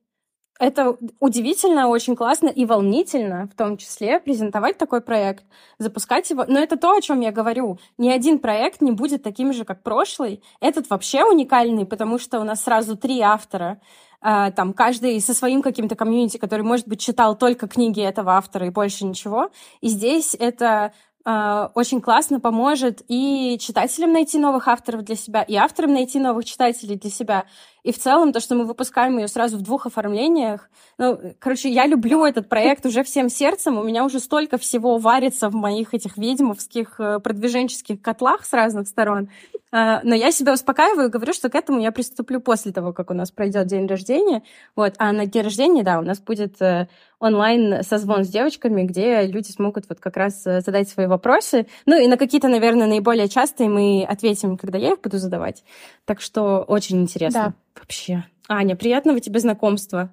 это удивительно, очень классно и волнительно, в том числе, презентовать такой проект, запускать его. Но это то, о чем я говорю. Ни один проект не будет таким же, как прошлый. Этот вообще уникальный, потому что у нас сразу три автора. А, там каждый со своим каким-то комьюнити, который, может быть, читал только книги этого автора и больше ничего. И здесь это а, очень классно поможет и читателям найти новых авторов для себя, и авторам найти новых читателей для себя. И в целом то, что мы выпускаем ее сразу в двух оформлениях, ну, короче, я люблю этот проект уже всем сердцем, у меня уже столько всего варится в моих этих ведьмовских э, продвиженческих котлах с разных сторон. А, но я себя успокаиваю и говорю, что к этому я приступлю после того, как у нас пройдет день рождения. Вот. А на день рождения, да, у нас будет э, онлайн созвон с девочками, где люди смогут вот как раз э, задать свои вопросы. Ну и на какие-то, наверное, наиболее частые мы ответим, когда я их буду задавать. Так что очень интересно. Да. Вообще. Аня, приятного тебе знакомства.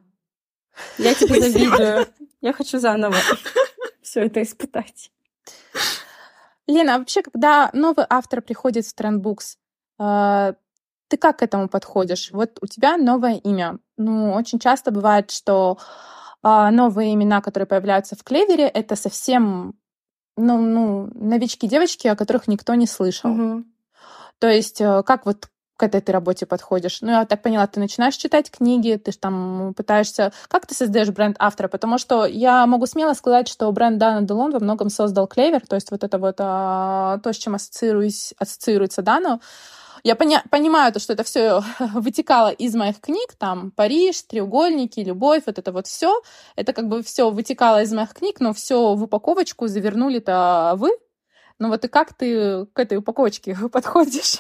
Я тебе завидую. Я хочу заново все это испытать. Лена, а вообще, когда новый автор приходит в Trendbooks, э, ты как к этому подходишь? Вот у тебя новое имя. Ну, очень часто бывает, что э, новые имена, которые появляются в Клевере, это совсем ну, ну, новички девочки, о которых никто не слышал. Угу. То есть, э, как вот к этой работе подходишь? Ну, я так поняла, ты начинаешь читать книги, ты там пытаешься... Как ты создаешь бренд автора? Потому что я могу смело сказать, что бренд Дана Делон во многом создал Клевер, то есть вот это вот а, то, с чем ассоциируюсь, ассоциируется Дану. Я поня- понимаю то, что это все вытекало из моих книг, там Париж, треугольники, любовь, вот это вот все. Это как бы все вытекало из моих книг, но все в упаковочку завернули-то вы, ну вот и как ты к этой упаковочке подходишь?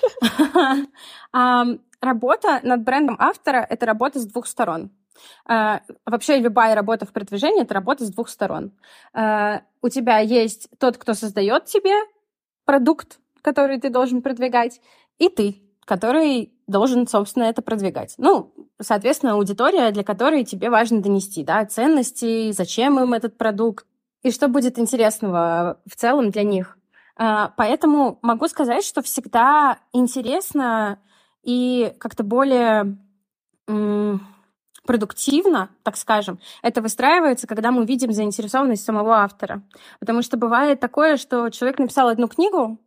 Работа над брендом автора — это работа с двух сторон. А, вообще любая работа в продвижении — это работа с двух сторон. А, у тебя есть тот, кто создает тебе продукт, который ты должен продвигать, и ты, который должен, собственно, это продвигать. Ну, соответственно, аудитория, для которой тебе важно донести, да, ценности, зачем им этот продукт, и что будет интересного в целом для них. А, поэтому могу сказать, что всегда интересно и как-то более продуктивно, так скажем, это выстраивается, когда мы видим заинтересованность самого автора. Потому что бывает такое, что человек написал одну книгу,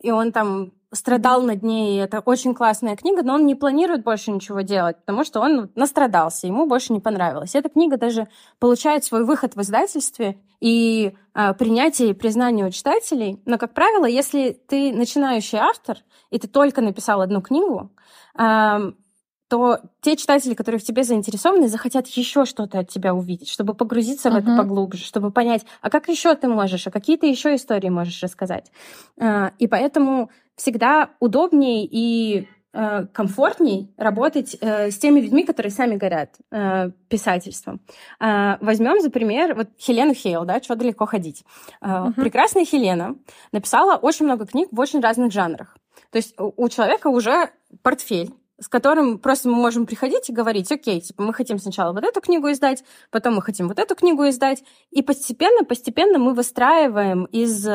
и он там страдал над ней, это очень классная книга, но он не планирует больше ничего делать, потому что он настрадался, ему больше не понравилось. Эта книга даже получает свой выход в издательстве и э, принятие и признание у читателей. Но, как правило, если ты начинающий автор, и ты только написал одну книгу, э, то те читатели, которые в тебе заинтересованы, захотят еще что-то от тебя увидеть, чтобы погрузиться uh-huh. в это поглубже, чтобы понять, а как еще ты можешь, а какие ты еще истории можешь рассказать. А, и поэтому всегда удобнее и э, комфортней работать э, с теми людьми, которые сами горят э, писательством. Возьмем за пример вот Хелену Хейл, да, «Чего далеко ходить». Uh-huh. Прекрасная Хелена написала очень много книг в очень разных жанрах. То есть у человека уже портфель с которым просто мы можем приходить и говорить, окей, типа, мы хотим сначала вот эту книгу издать, потом мы хотим вот эту книгу издать, и постепенно, постепенно мы выстраиваем из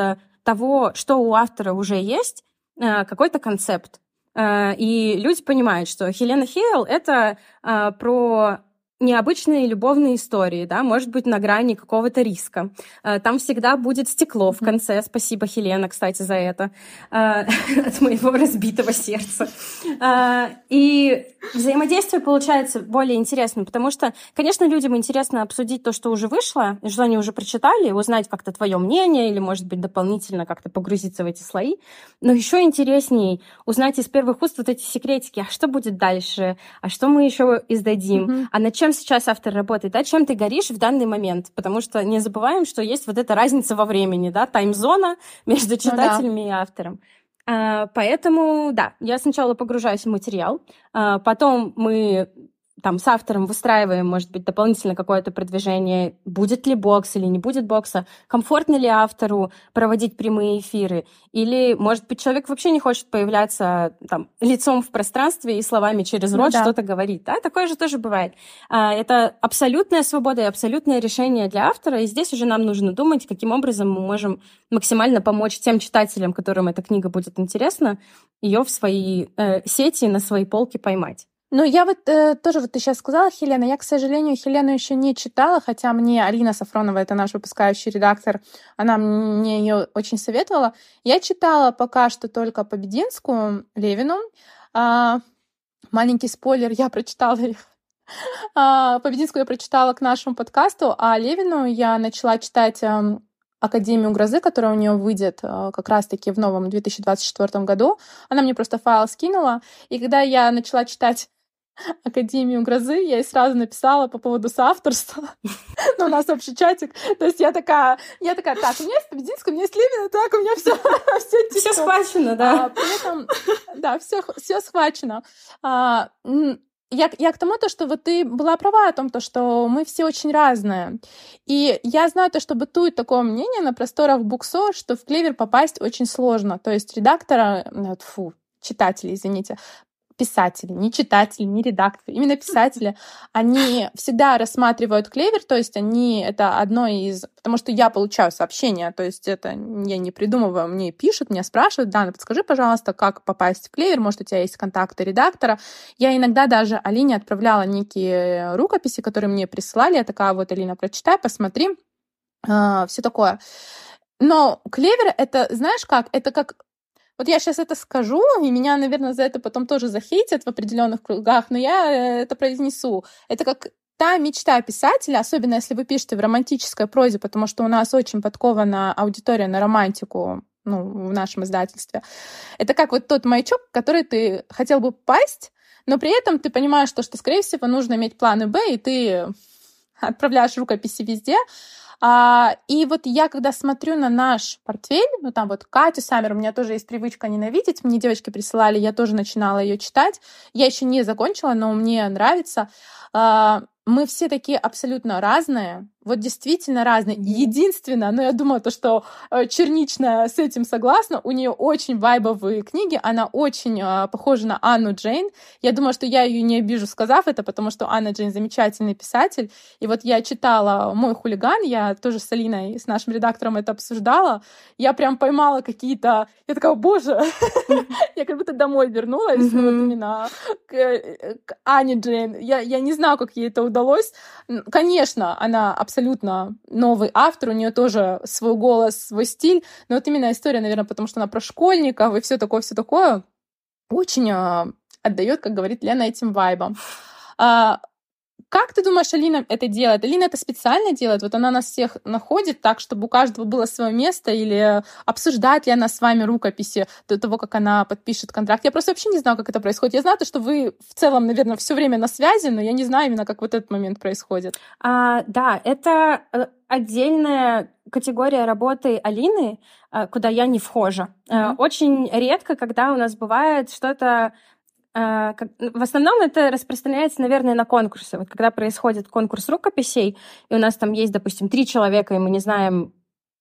того, что у автора уже есть, э, какой-то концепт. Э, и люди понимают, что Хелена Хейл — это э, про необычные любовные истории, да, может быть, на грани какого-то риска. Э, там всегда будет стекло в конце. Спасибо, Хелена, кстати, за это. Э, от моего разбитого сердца. Э, и взаимодействие получается более интересным, потому что, конечно, людям интересно обсудить то, что уже вышло, что они уже прочитали, узнать как-то твое мнение или, может быть, дополнительно как-то погрузиться в эти слои. Но еще интереснее узнать из первых уст вот эти секретики, а что будет дальше, а что мы еще издадим, а над чем чем сейчас автор работает, да, чем ты горишь в данный момент, потому что не забываем, что есть вот эта разница во времени, да, таймзона между читателями ну, да. и автором. А, поэтому, да, я сначала погружаюсь в материал, а, потом мы там с автором выстраиваем, может быть, дополнительно какое-то продвижение, будет ли бокс или не будет бокса, комфортно ли автору проводить прямые эфиры, или, может быть, человек вообще не хочет появляться там лицом в пространстве и словами через ну рот ну, да. что-то говорить. Да, такое же тоже бывает. А, это абсолютная свобода и абсолютное решение для автора, и здесь уже нам нужно думать, каким образом мы можем максимально помочь тем читателям, которым эта книга будет интересна, ее в свои э, сети, на свои полки поймать. Ну, я вот э, тоже, вот ты сейчас сказала, Хелена, я, к сожалению, Хелену еще не читала, хотя мне Алина Сафронова, это наш выпускающий редактор, она мне ее очень советовала. Я читала пока что только Побединскую, Левину. А, маленький спойлер, я прочитала их. А, Побединскую я прочитала к нашему подкасту, а Левину я начала читать эм, Академию грозы, которая у нее выйдет э, как раз-таки в новом 2024 году. Она мне просто файл скинула. И когда я начала читать Академию грозы, я ей сразу написала по поводу соавторства. ну, у нас общий чатик. То есть я такая, я такая, так, у меня есть Побединская, у меня есть Левина, так, у меня все, все, все схвачено, да. А, при этом, да, все, все схвачено. А, я, я к тому, то, что вот ты была права о том, то, что мы все очень разные. И я знаю то, что бытует такое мнение на просторах Буксо, что в Клевер попасть очень сложно. То есть редактора, фу, читатели, извините, писатели, не читатели, не редакторы, именно писатели, они всегда рассматривают клевер, то есть они это одно из... Потому что я получаю сообщения, то есть это я не придумываю, мне пишут, меня спрашивают, Дана, подскажи, пожалуйста, как попасть в клевер, может, у тебя есть контакты редактора. Я иногда даже Алине отправляла некие рукописи, которые мне присылали, я такая, вот, Алина, прочитай, посмотри, а, все такое. Но клевер это, знаешь как, это как вот я сейчас это скажу, и меня, наверное, за это потом тоже захейтят в определенных кругах, но я э, это произнесу. Это как та мечта писателя, особенно если вы пишете в романтической прозе, потому что у нас очень подкована аудитория на романтику, ну, в нашем издательстве. Это как вот тот маячок, который ты хотел бы попасть, но при этом ты понимаешь, что, что скорее всего, нужно иметь планы Б, и ты отправляешь рукописи везде, а, и вот я, когда смотрю на наш портфель, ну там вот Катю Саммер, у меня тоже есть привычка ненавидеть, мне девочки присылали, я тоже начинала ее читать. Я еще не закончила, но мне нравится. А, мы все такие абсолютно разные, вот действительно разные. Единственное, но я думаю, то, что э, Черничная с этим согласна, у нее очень вайбовые книги, она очень э, похожа на Анну Джейн. Я думаю, что я ее не обижу, сказав это, потому что Анна Джейн замечательный писатель. И вот я читала «Мой хулиган», я тоже с Алиной, с нашим редактором это обсуждала. Я прям поймала какие-то... Я такая, боже, я как будто домой вернулась вот именно э, к Ане Джейн. Я не знаю, как ей это удалось. Конечно, она абсолютно новый автор, у нее тоже свой голос, свой стиль, но вот именно история, наверное, потому что она про школьников и все такое, все такое, очень э, отдает, как говорит Лена, этим вайбом. Как ты думаешь, Алина это делает? Алина это специально делает? Вот она нас всех находит так, чтобы у каждого было свое место? Или обсуждает ли она с вами рукописи до того, как она подпишет контракт? Я просто вообще не знаю, как это происходит. Я знаю, то, что вы в целом, наверное, все время на связи, но я не знаю именно, как вот этот момент происходит. А, да, это э, отдельная категория работы Алины, э, куда я не вхожа. Mm-hmm. Очень редко, когда у нас бывает что-то в основном это распространяется, наверное, на конкурсы. Вот когда происходит конкурс рукописей, и у нас там есть, допустим, три человека, и мы не знаем,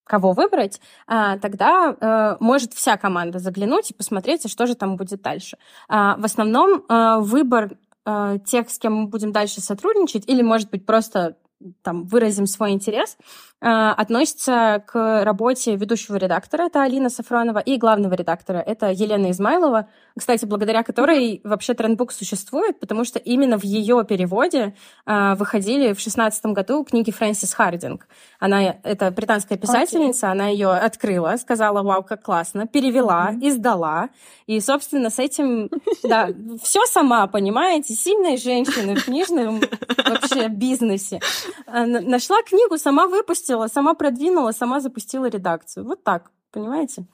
кого выбрать, а, тогда э, может вся команда заглянуть и посмотреть, а что же там будет дальше. А, в основном э, выбор э, тех, с кем мы будем дальше сотрудничать, или, может быть, просто там выразим свой интерес, а, относится к работе ведущего редактора, это Алина Сафронова, и главного редактора, это Елена Измайлова, кстати, благодаря которой вообще Трендбук существует, потому что именно в ее переводе а, выходили в шестнадцатом году книги Фрэнсис Хардинг. Она, это британская писательница, okay. она ее открыла, сказала, вау, как классно, перевела, mm-hmm. издала, и, собственно, с этим, да, все сама, понимаете, сильная женщина в книжном вообще бизнесе. А, нашла книгу, сама выпустила, сама продвинула, сама запустила редакцию. Вот так, понимаете?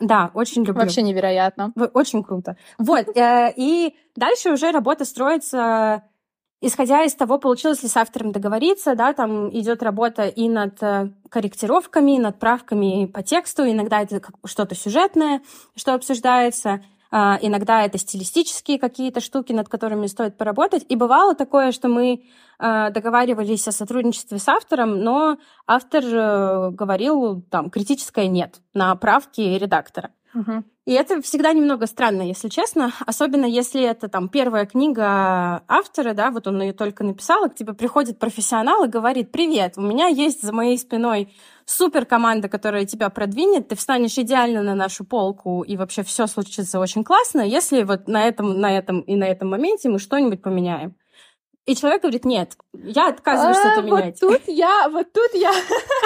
Да, очень люблю. Вообще невероятно. Очень круто. Вот, э, и дальше уже работа строится исходя из того, получилось ли с автором договориться, да, там идет работа и над э, корректировками, над правками по тексту, иногда это что-то сюжетное, что обсуждается. А, иногда это стилистические какие-то штуки, над которыми стоит поработать. И бывало такое, что мы а, договаривались о сотрудничестве с автором, но автор э, говорил там критическое нет на правки редактора. Угу. И это всегда немного странно, если честно, особенно если это там первая книга автора, да, вот он ее только написал, и к тебе приходит профессионал и говорит, привет, у меня есть за моей спиной супер команда, которая тебя продвинет, ты встанешь идеально на нашу полку, и вообще все случится очень классно, если вот на этом, на этом и на этом моменте мы что-нибудь поменяем. И человек говорит, нет, я отказываюсь что-то а, менять. Вот тут я, вот тут я,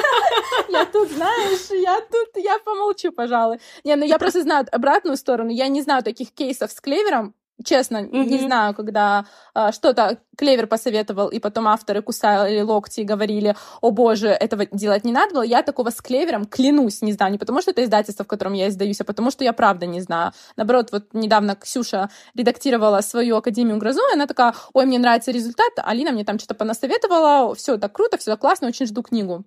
я тут, знаешь, я тут, я помолчу, пожалуй. Не, ну я просто знаю обратную сторону, я не знаю таких кейсов с клевером, Честно, mm-hmm. не знаю, когда э, что-то Клевер посоветовал, и потом авторы кусали локти и говорили, о боже, этого делать не надо было. Я такого с Клевером клянусь не знаю. Не потому, что это издательство, в котором я издаюсь, а потому, что я правда не знаю. Наоборот, вот недавно Ксюша редактировала свою Академию Грозу, и она такая, ой, мне нравится результат, Алина мне там что-то понасоветовала, все так круто, все так классно, очень жду книгу.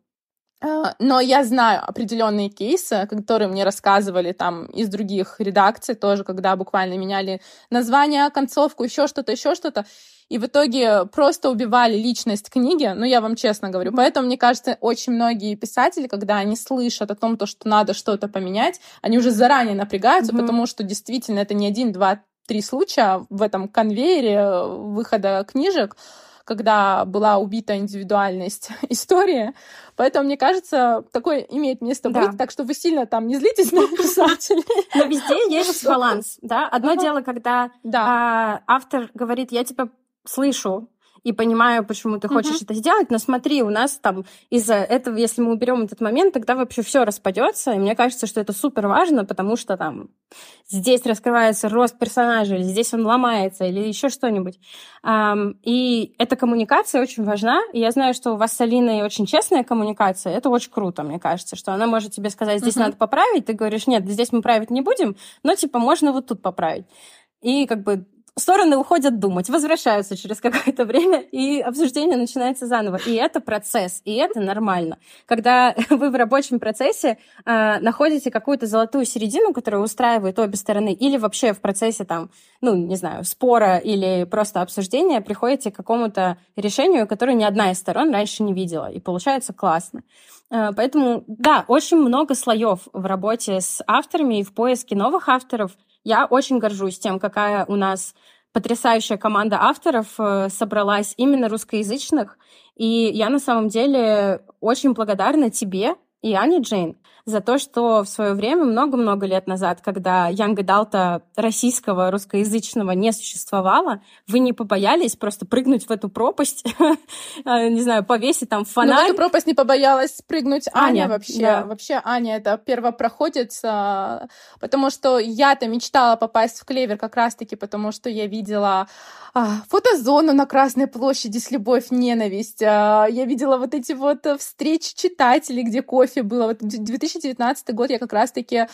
А, но я знаю определенные кейсы, которые мне рассказывали там из других редакций тоже, когда буквально меняли название, концовку, еще что-то, еще что-то. И в итоге просто убивали личность книги, ну, я вам честно говорю. Поэтому, мне кажется, очень многие писатели, когда они слышат о том, то, что надо что-то поменять, они уже заранее напрягаются, mm-hmm. потому что действительно это не один, два, три случая в этом конвейере выхода книжек, когда была убита индивидуальность истории. Поэтому, мне кажется, такое имеет место да. быть, так что вы сильно там не злитесь на писателей. Но везде есть баланс, да? Одно дело, когда а, автор говорит, я тебя слышу, и понимаю, почему ты хочешь это сделать, но смотри, у нас там из-за этого, если мы уберем этот момент, тогда вообще все распадется. И мне кажется, что это супер важно, потому что там здесь раскрывается рост персонажа, или здесь он ломается, или еще что-нибудь. И эта коммуникация очень важна. И я знаю, что у вас с Алиной очень честная коммуникация. Это очень круто, мне кажется, что она может тебе сказать, здесь надо поправить, ты говоришь, нет, здесь мы править не будем, но типа можно вот тут поправить. И как бы стороны уходят думать, возвращаются через какое-то время, и обсуждение начинается заново. И это процесс, и это нормально. Когда вы в рабочем процессе э, находите какую-то золотую середину, которая устраивает обе стороны, или вообще в процессе там, ну, не знаю, спора или просто обсуждения приходите к какому-то решению, которое ни одна из сторон раньше не видела, и получается классно. Э, поэтому, да, очень много слоев в работе с авторами и в поиске новых авторов — я очень горжусь тем, какая у нас потрясающая команда авторов э, собралась именно русскоязычных. И я на самом деле очень благодарна тебе и Ане Джейн за то, что в свое время, много-много лет назад, когда Янга Далта российского, русскоязычного не существовало, вы не побоялись просто прыгнуть в эту пропасть, э, не знаю, повесить там фонарь. Но в эту пропасть не побоялась прыгнуть Аня, Аня вообще. Да. Вообще Аня это первопроходец, потому что я-то мечтала попасть в Клевер как раз-таки, потому что я видела а, фотозону на Красной площади с любовь, ненависть. А, я видела вот эти вот встречи читателей, где кофе было. Вот 2019 год я как раз-таки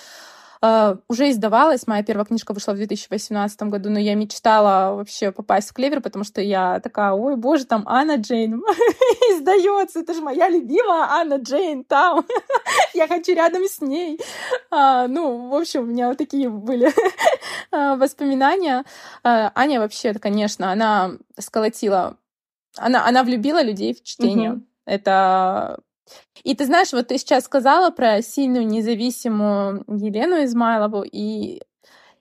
Uh, уже издавалась, моя первая книжка вышла в 2018 году, но я мечтала вообще попасть в Клевер, потому что я такая, ой, боже, там Анна Джейн издается, это же моя любимая Анна Джейн там, я хочу рядом с ней. Uh, ну, в общем, у меня вот такие были uh, воспоминания. Аня вообще, конечно, она сколотила, она, она влюбила людей в чтение. Mm-hmm. Это и ты знаешь, вот ты сейчас сказала про сильную независимую Елену Измайлову, и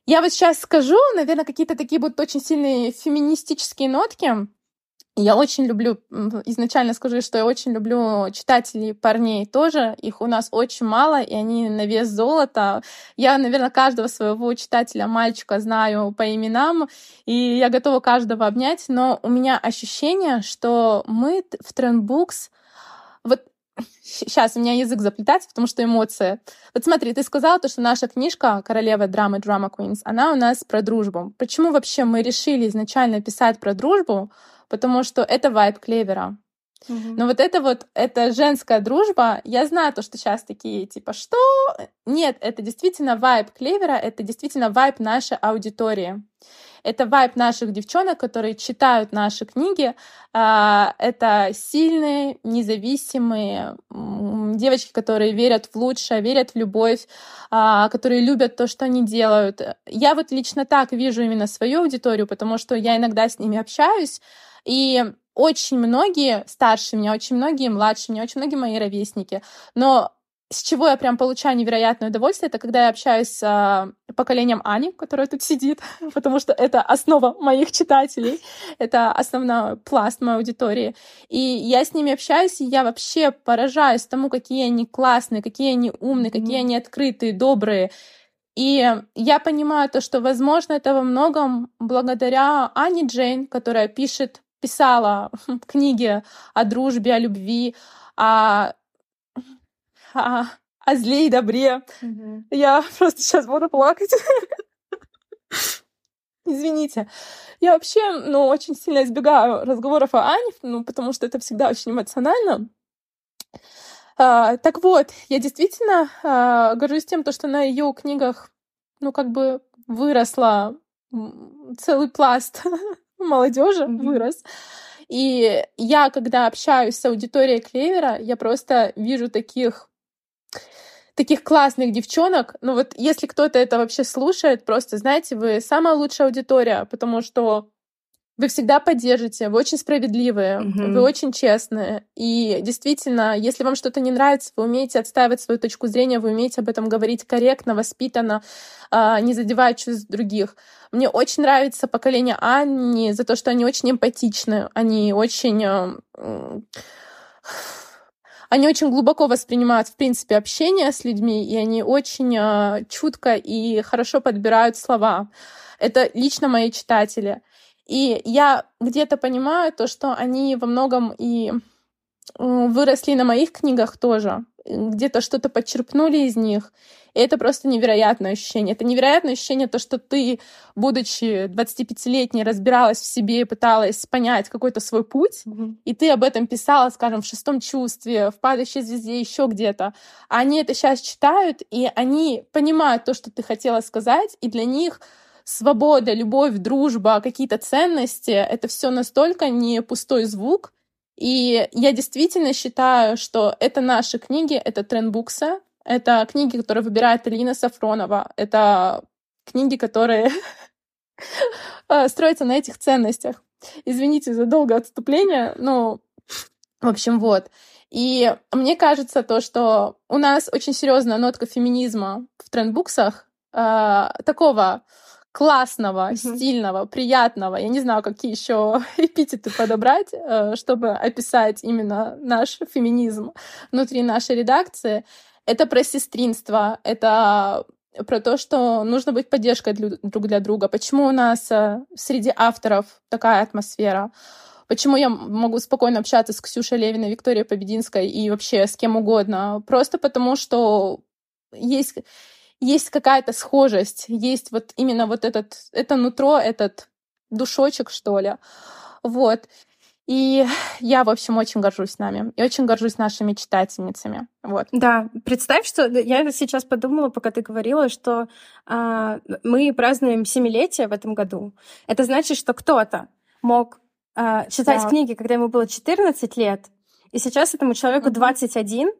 я вот сейчас скажу, наверное, какие-то такие будут очень сильные феминистические нотки. Я очень люблю, изначально скажу, что я очень люблю читателей парней тоже. Их у нас очень мало, и они на вес золота. Я, наверное, каждого своего читателя, мальчика знаю по именам, и я готова каждого обнять, но у меня ощущение, что мы в Трендбукс Сейчас у меня язык заплетается, потому что эмоции. Вот смотри, ты сказала то, что наша книжка «Королева драмы Drama Queens», она у нас про дружбу. Почему вообще мы решили изначально писать про дружбу? Потому что это вайб Клевера. Угу. Но вот это вот, это женская дружба, я знаю то, что сейчас такие, типа, что? Нет, это действительно вайб Клевера, это действительно вайб нашей аудитории. Это вайб наших девчонок, которые читают наши книги. А, это сильные, независимые, девочки, которые верят в лучшее, верят в любовь, а, которые любят то, что они делают. Я вот лично так вижу именно свою аудиторию, потому что я иногда с ними общаюсь, и очень многие старше меня, очень многие младше меня, очень многие мои ровесники, но с чего я прям получаю невероятное удовольствие, это когда я общаюсь с э, поколением Ани, которая тут сидит, потому что это основа моих читателей, это основной пласт моей аудитории. И я с ними общаюсь, и я вообще поражаюсь тому, какие они классные, какие они умные, какие они открытые, добрые. И я понимаю то, что, возможно, это во многом благодаря Ани Джейн, которая пишет, писала книги о дружбе, о любви, о о, о зле и добре. Угу. Я просто сейчас буду плакать. Извините. Я вообще, ну, очень сильно избегаю разговоров о Ане, ну, потому что это всегда очень эмоционально. А, так вот, я действительно а, горжусь тем, то, что на ее книгах, ну, как бы выросла целый пласт молодежи mm-hmm. вырос. И я, когда общаюсь с аудиторией Клевера, я просто вижу таких таких классных девчонок. Ну вот если кто-то это вообще слушает, просто знаете, вы самая лучшая аудитория, потому что вы всегда поддержите, вы очень справедливые, mm-hmm. вы очень честные. И действительно, если вам что-то не нравится, вы умеете отстаивать свою точку зрения, вы умеете об этом говорить корректно, воспитанно, а, не задевая чувств других. Мне очень нравится поколение Анни за то, что они очень эмпатичны, они очень они очень глубоко воспринимают, в принципе, общение с людьми, и они очень э, чутко и хорошо подбирают слова. Это лично мои читатели. И я где-то понимаю то, что они во многом и выросли на моих книгах тоже, где-то что-то подчерпнули из них. И это просто невероятное ощущение. Это невероятное ощущение, то, что ты, будучи 25-летней, разбиралась в себе и пыталась понять какой-то свой путь, mm-hmm. и ты об этом писала, скажем, в шестом чувстве, в падающей звезде, еще где-то. А они это сейчас читают, и они понимают то, что ты хотела сказать, и для них свобода, любовь, дружба, какие-то ценности — это все настолько не пустой звук, и я действительно считаю, что это наши книги, это трендбуксы, это книги, которые выбирает Алина Сафронова. Это книги, которые э, строятся на этих ценностях. Извините за долгое отступление, но, в общем, вот. И мне кажется то, что у нас очень серьезная нотка феминизма в трендбуксах, э, такого классного, mm-hmm. стильного, приятного. Я не знаю, какие еще эпитеты подобрать, э, чтобы описать именно наш феминизм внутри нашей редакции. Это про сестринство, это про то, что нужно быть поддержкой друг для друга. Почему у нас э, среди авторов такая атмосфера? Почему я могу спокойно общаться с Ксюшей Левиной, Викторией Побединской и вообще с кем угодно? Просто потому, что есть, есть какая-то схожесть, есть вот именно вот этот, это нутро, этот душочек, что ли. Вот. И я, в общем, очень горжусь нами и очень горжусь нашими читательницами. Вот. Да, представь, что я сейчас подумала, пока ты говорила, что э, мы празднуем семилетие в этом году. Это значит, что кто-то мог э, читать да. книги, когда ему было 14 лет, и сейчас этому человеку mm-hmm. 21,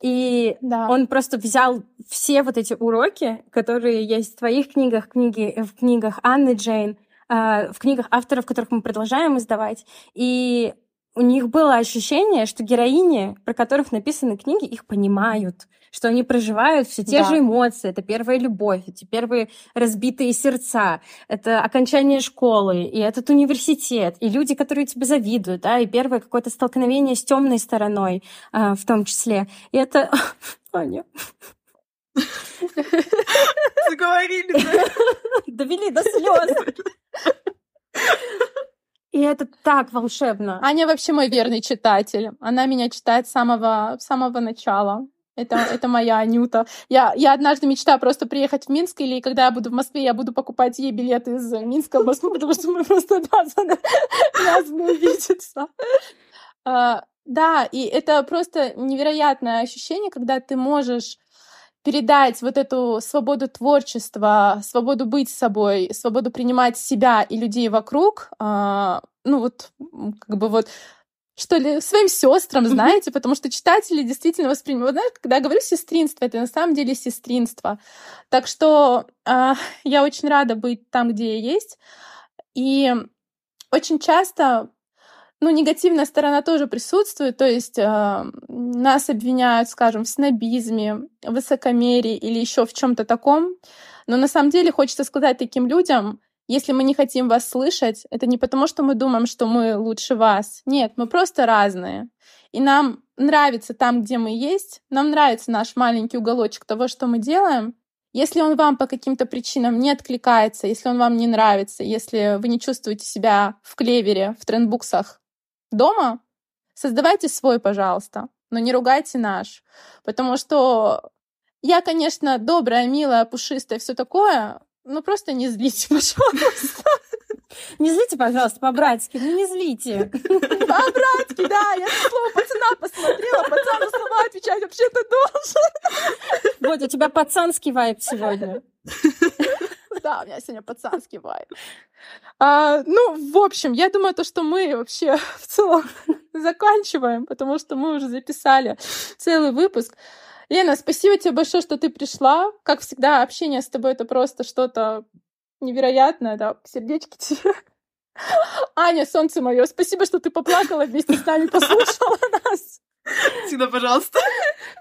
и да. он просто взял все вот эти уроки, которые есть в твоих книгах, книги в книгах Анны Джейн, Э, в книгах авторов, которых мы продолжаем издавать. И у них было ощущение, что героини, про которых написаны книги, их понимают, что они проживают все те да. же эмоции. Это первая любовь, эти первые разбитые сердца, это окончание школы, и этот университет, и люди, которые тебе завидуют, да, и первое какое-то столкновение с темной стороной э, в том числе. И это... Аня. Заговорили, да? Довели до слез. И это так волшебно. Аня вообще мой верный читатель. Она меня читает с самого, с самого начала. Это, это моя Анюта. Я, я однажды мечтаю просто приехать в Минск, или когда я буду в Москве, я буду покупать ей билеты из Минска в Москву, потому что мы просто обязаны, обязаны увидеться. А, да, и это просто невероятное ощущение, когда ты можешь передать вот эту свободу творчества, свободу быть собой, свободу принимать себя и людей вокруг, а, ну вот как бы вот что ли, своим сестрам, знаете, потому что читатели действительно воспринимают. Знаешь, когда я говорю сестринство, это на самом деле сестринство. Так что э, я очень рада быть там, где я есть. И очень часто ну, негативная сторона тоже присутствует, то есть э, нас обвиняют, скажем, в снобизме, высокомерии или еще в чем-то таком. Но на самом деле хочется сказать таким людям, если мы не хотим вас слышать, это не потому, что мы думаем, что мы лучше вас. Нет, мы просто разные. И нам нравится там, где мы есть, нам нравится наш маленький уголочек того, что мы делаем. Если он вам по каким-то причинам не откликается, если он вам не нравится, если вы не чувствуете себя в клевере, в трендбуксах дома, создавайте свой, пожалуйста, но не ругайте наш. Потому что я, конечно, добрая, милая, пушистая, все такое, ну, просто не злите, пожалуйста. Не злите, пожалуйста, по-братски, ну не злите. По-братски, да, я слово пацана посмотрела, пацан на слова отвечать вообще-то должен. Вот, у тебя пацанский вайб сегодня. Да, у меня сегодня пацанский вайб. А, ну, в общем, я думаю, то, что мы вообще в целом заканчиваем, потому что мы уже записали целый выпуск. Лена, спасибо тебе большое, что ты пришла. Как всегда, общение с тобой — это просто что-то невероятное, да, сердечки тебе. Аня, солнце мое, спасибо, что ты поплакала вместе с нами, послушала нас. Всегда, пожалуйста.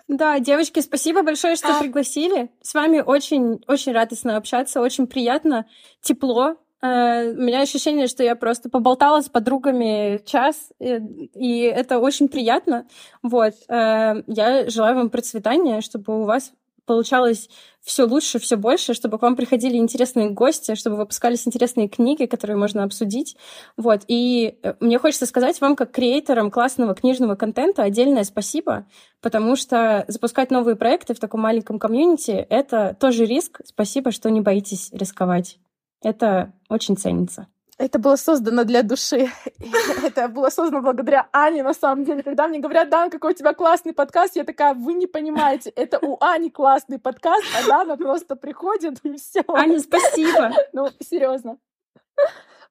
Да, девочки, спасибо большое, что а... пригласили. С вами очень, очень радостно общаться, очень приятно, тепло. Э, у меня ощущение, что я просто поболтала с подругами час, и это очень приятно. Вот. Э, я желаю вам процветания, чтобы у вас получалось все лучше, все больше, чтобы к вам приходили интересные гости, чтобы выпускались интересные книги, которые можно обсудить. Вот. И э, мне хочется сказать вам, как креаторам классного книжного контента, отдельное спасибо, потому что запускать новые проекты в таком маленьком комьюнити — это тоже риск. Спасибо, что не боитесь рисковать. Это очень ценится. Это было создано для души. Это было создано благодаря Ане, на самом деле. Когда мне говорят, Дан, какой у тебя классный подкаст, я такая, вы не понимаете, это у Ани классный подкаст, а Дана просто приходит и все. Аня, спасибо. Ну, серьезно.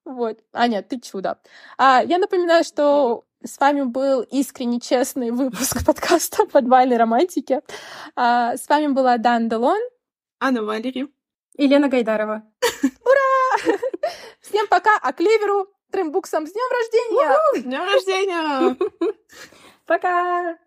Вот. Аня, ты чудо. А, я напоминаю, что с вами был искренне честный выпуск подкаста «Подвальной романтики». А, с вами была Дан Делон. Анна Валерий. И Лена Гайдарова. Ура! Всем пока, а Клеверу Трембуксом с днем рождения! С днем рождения! Пока!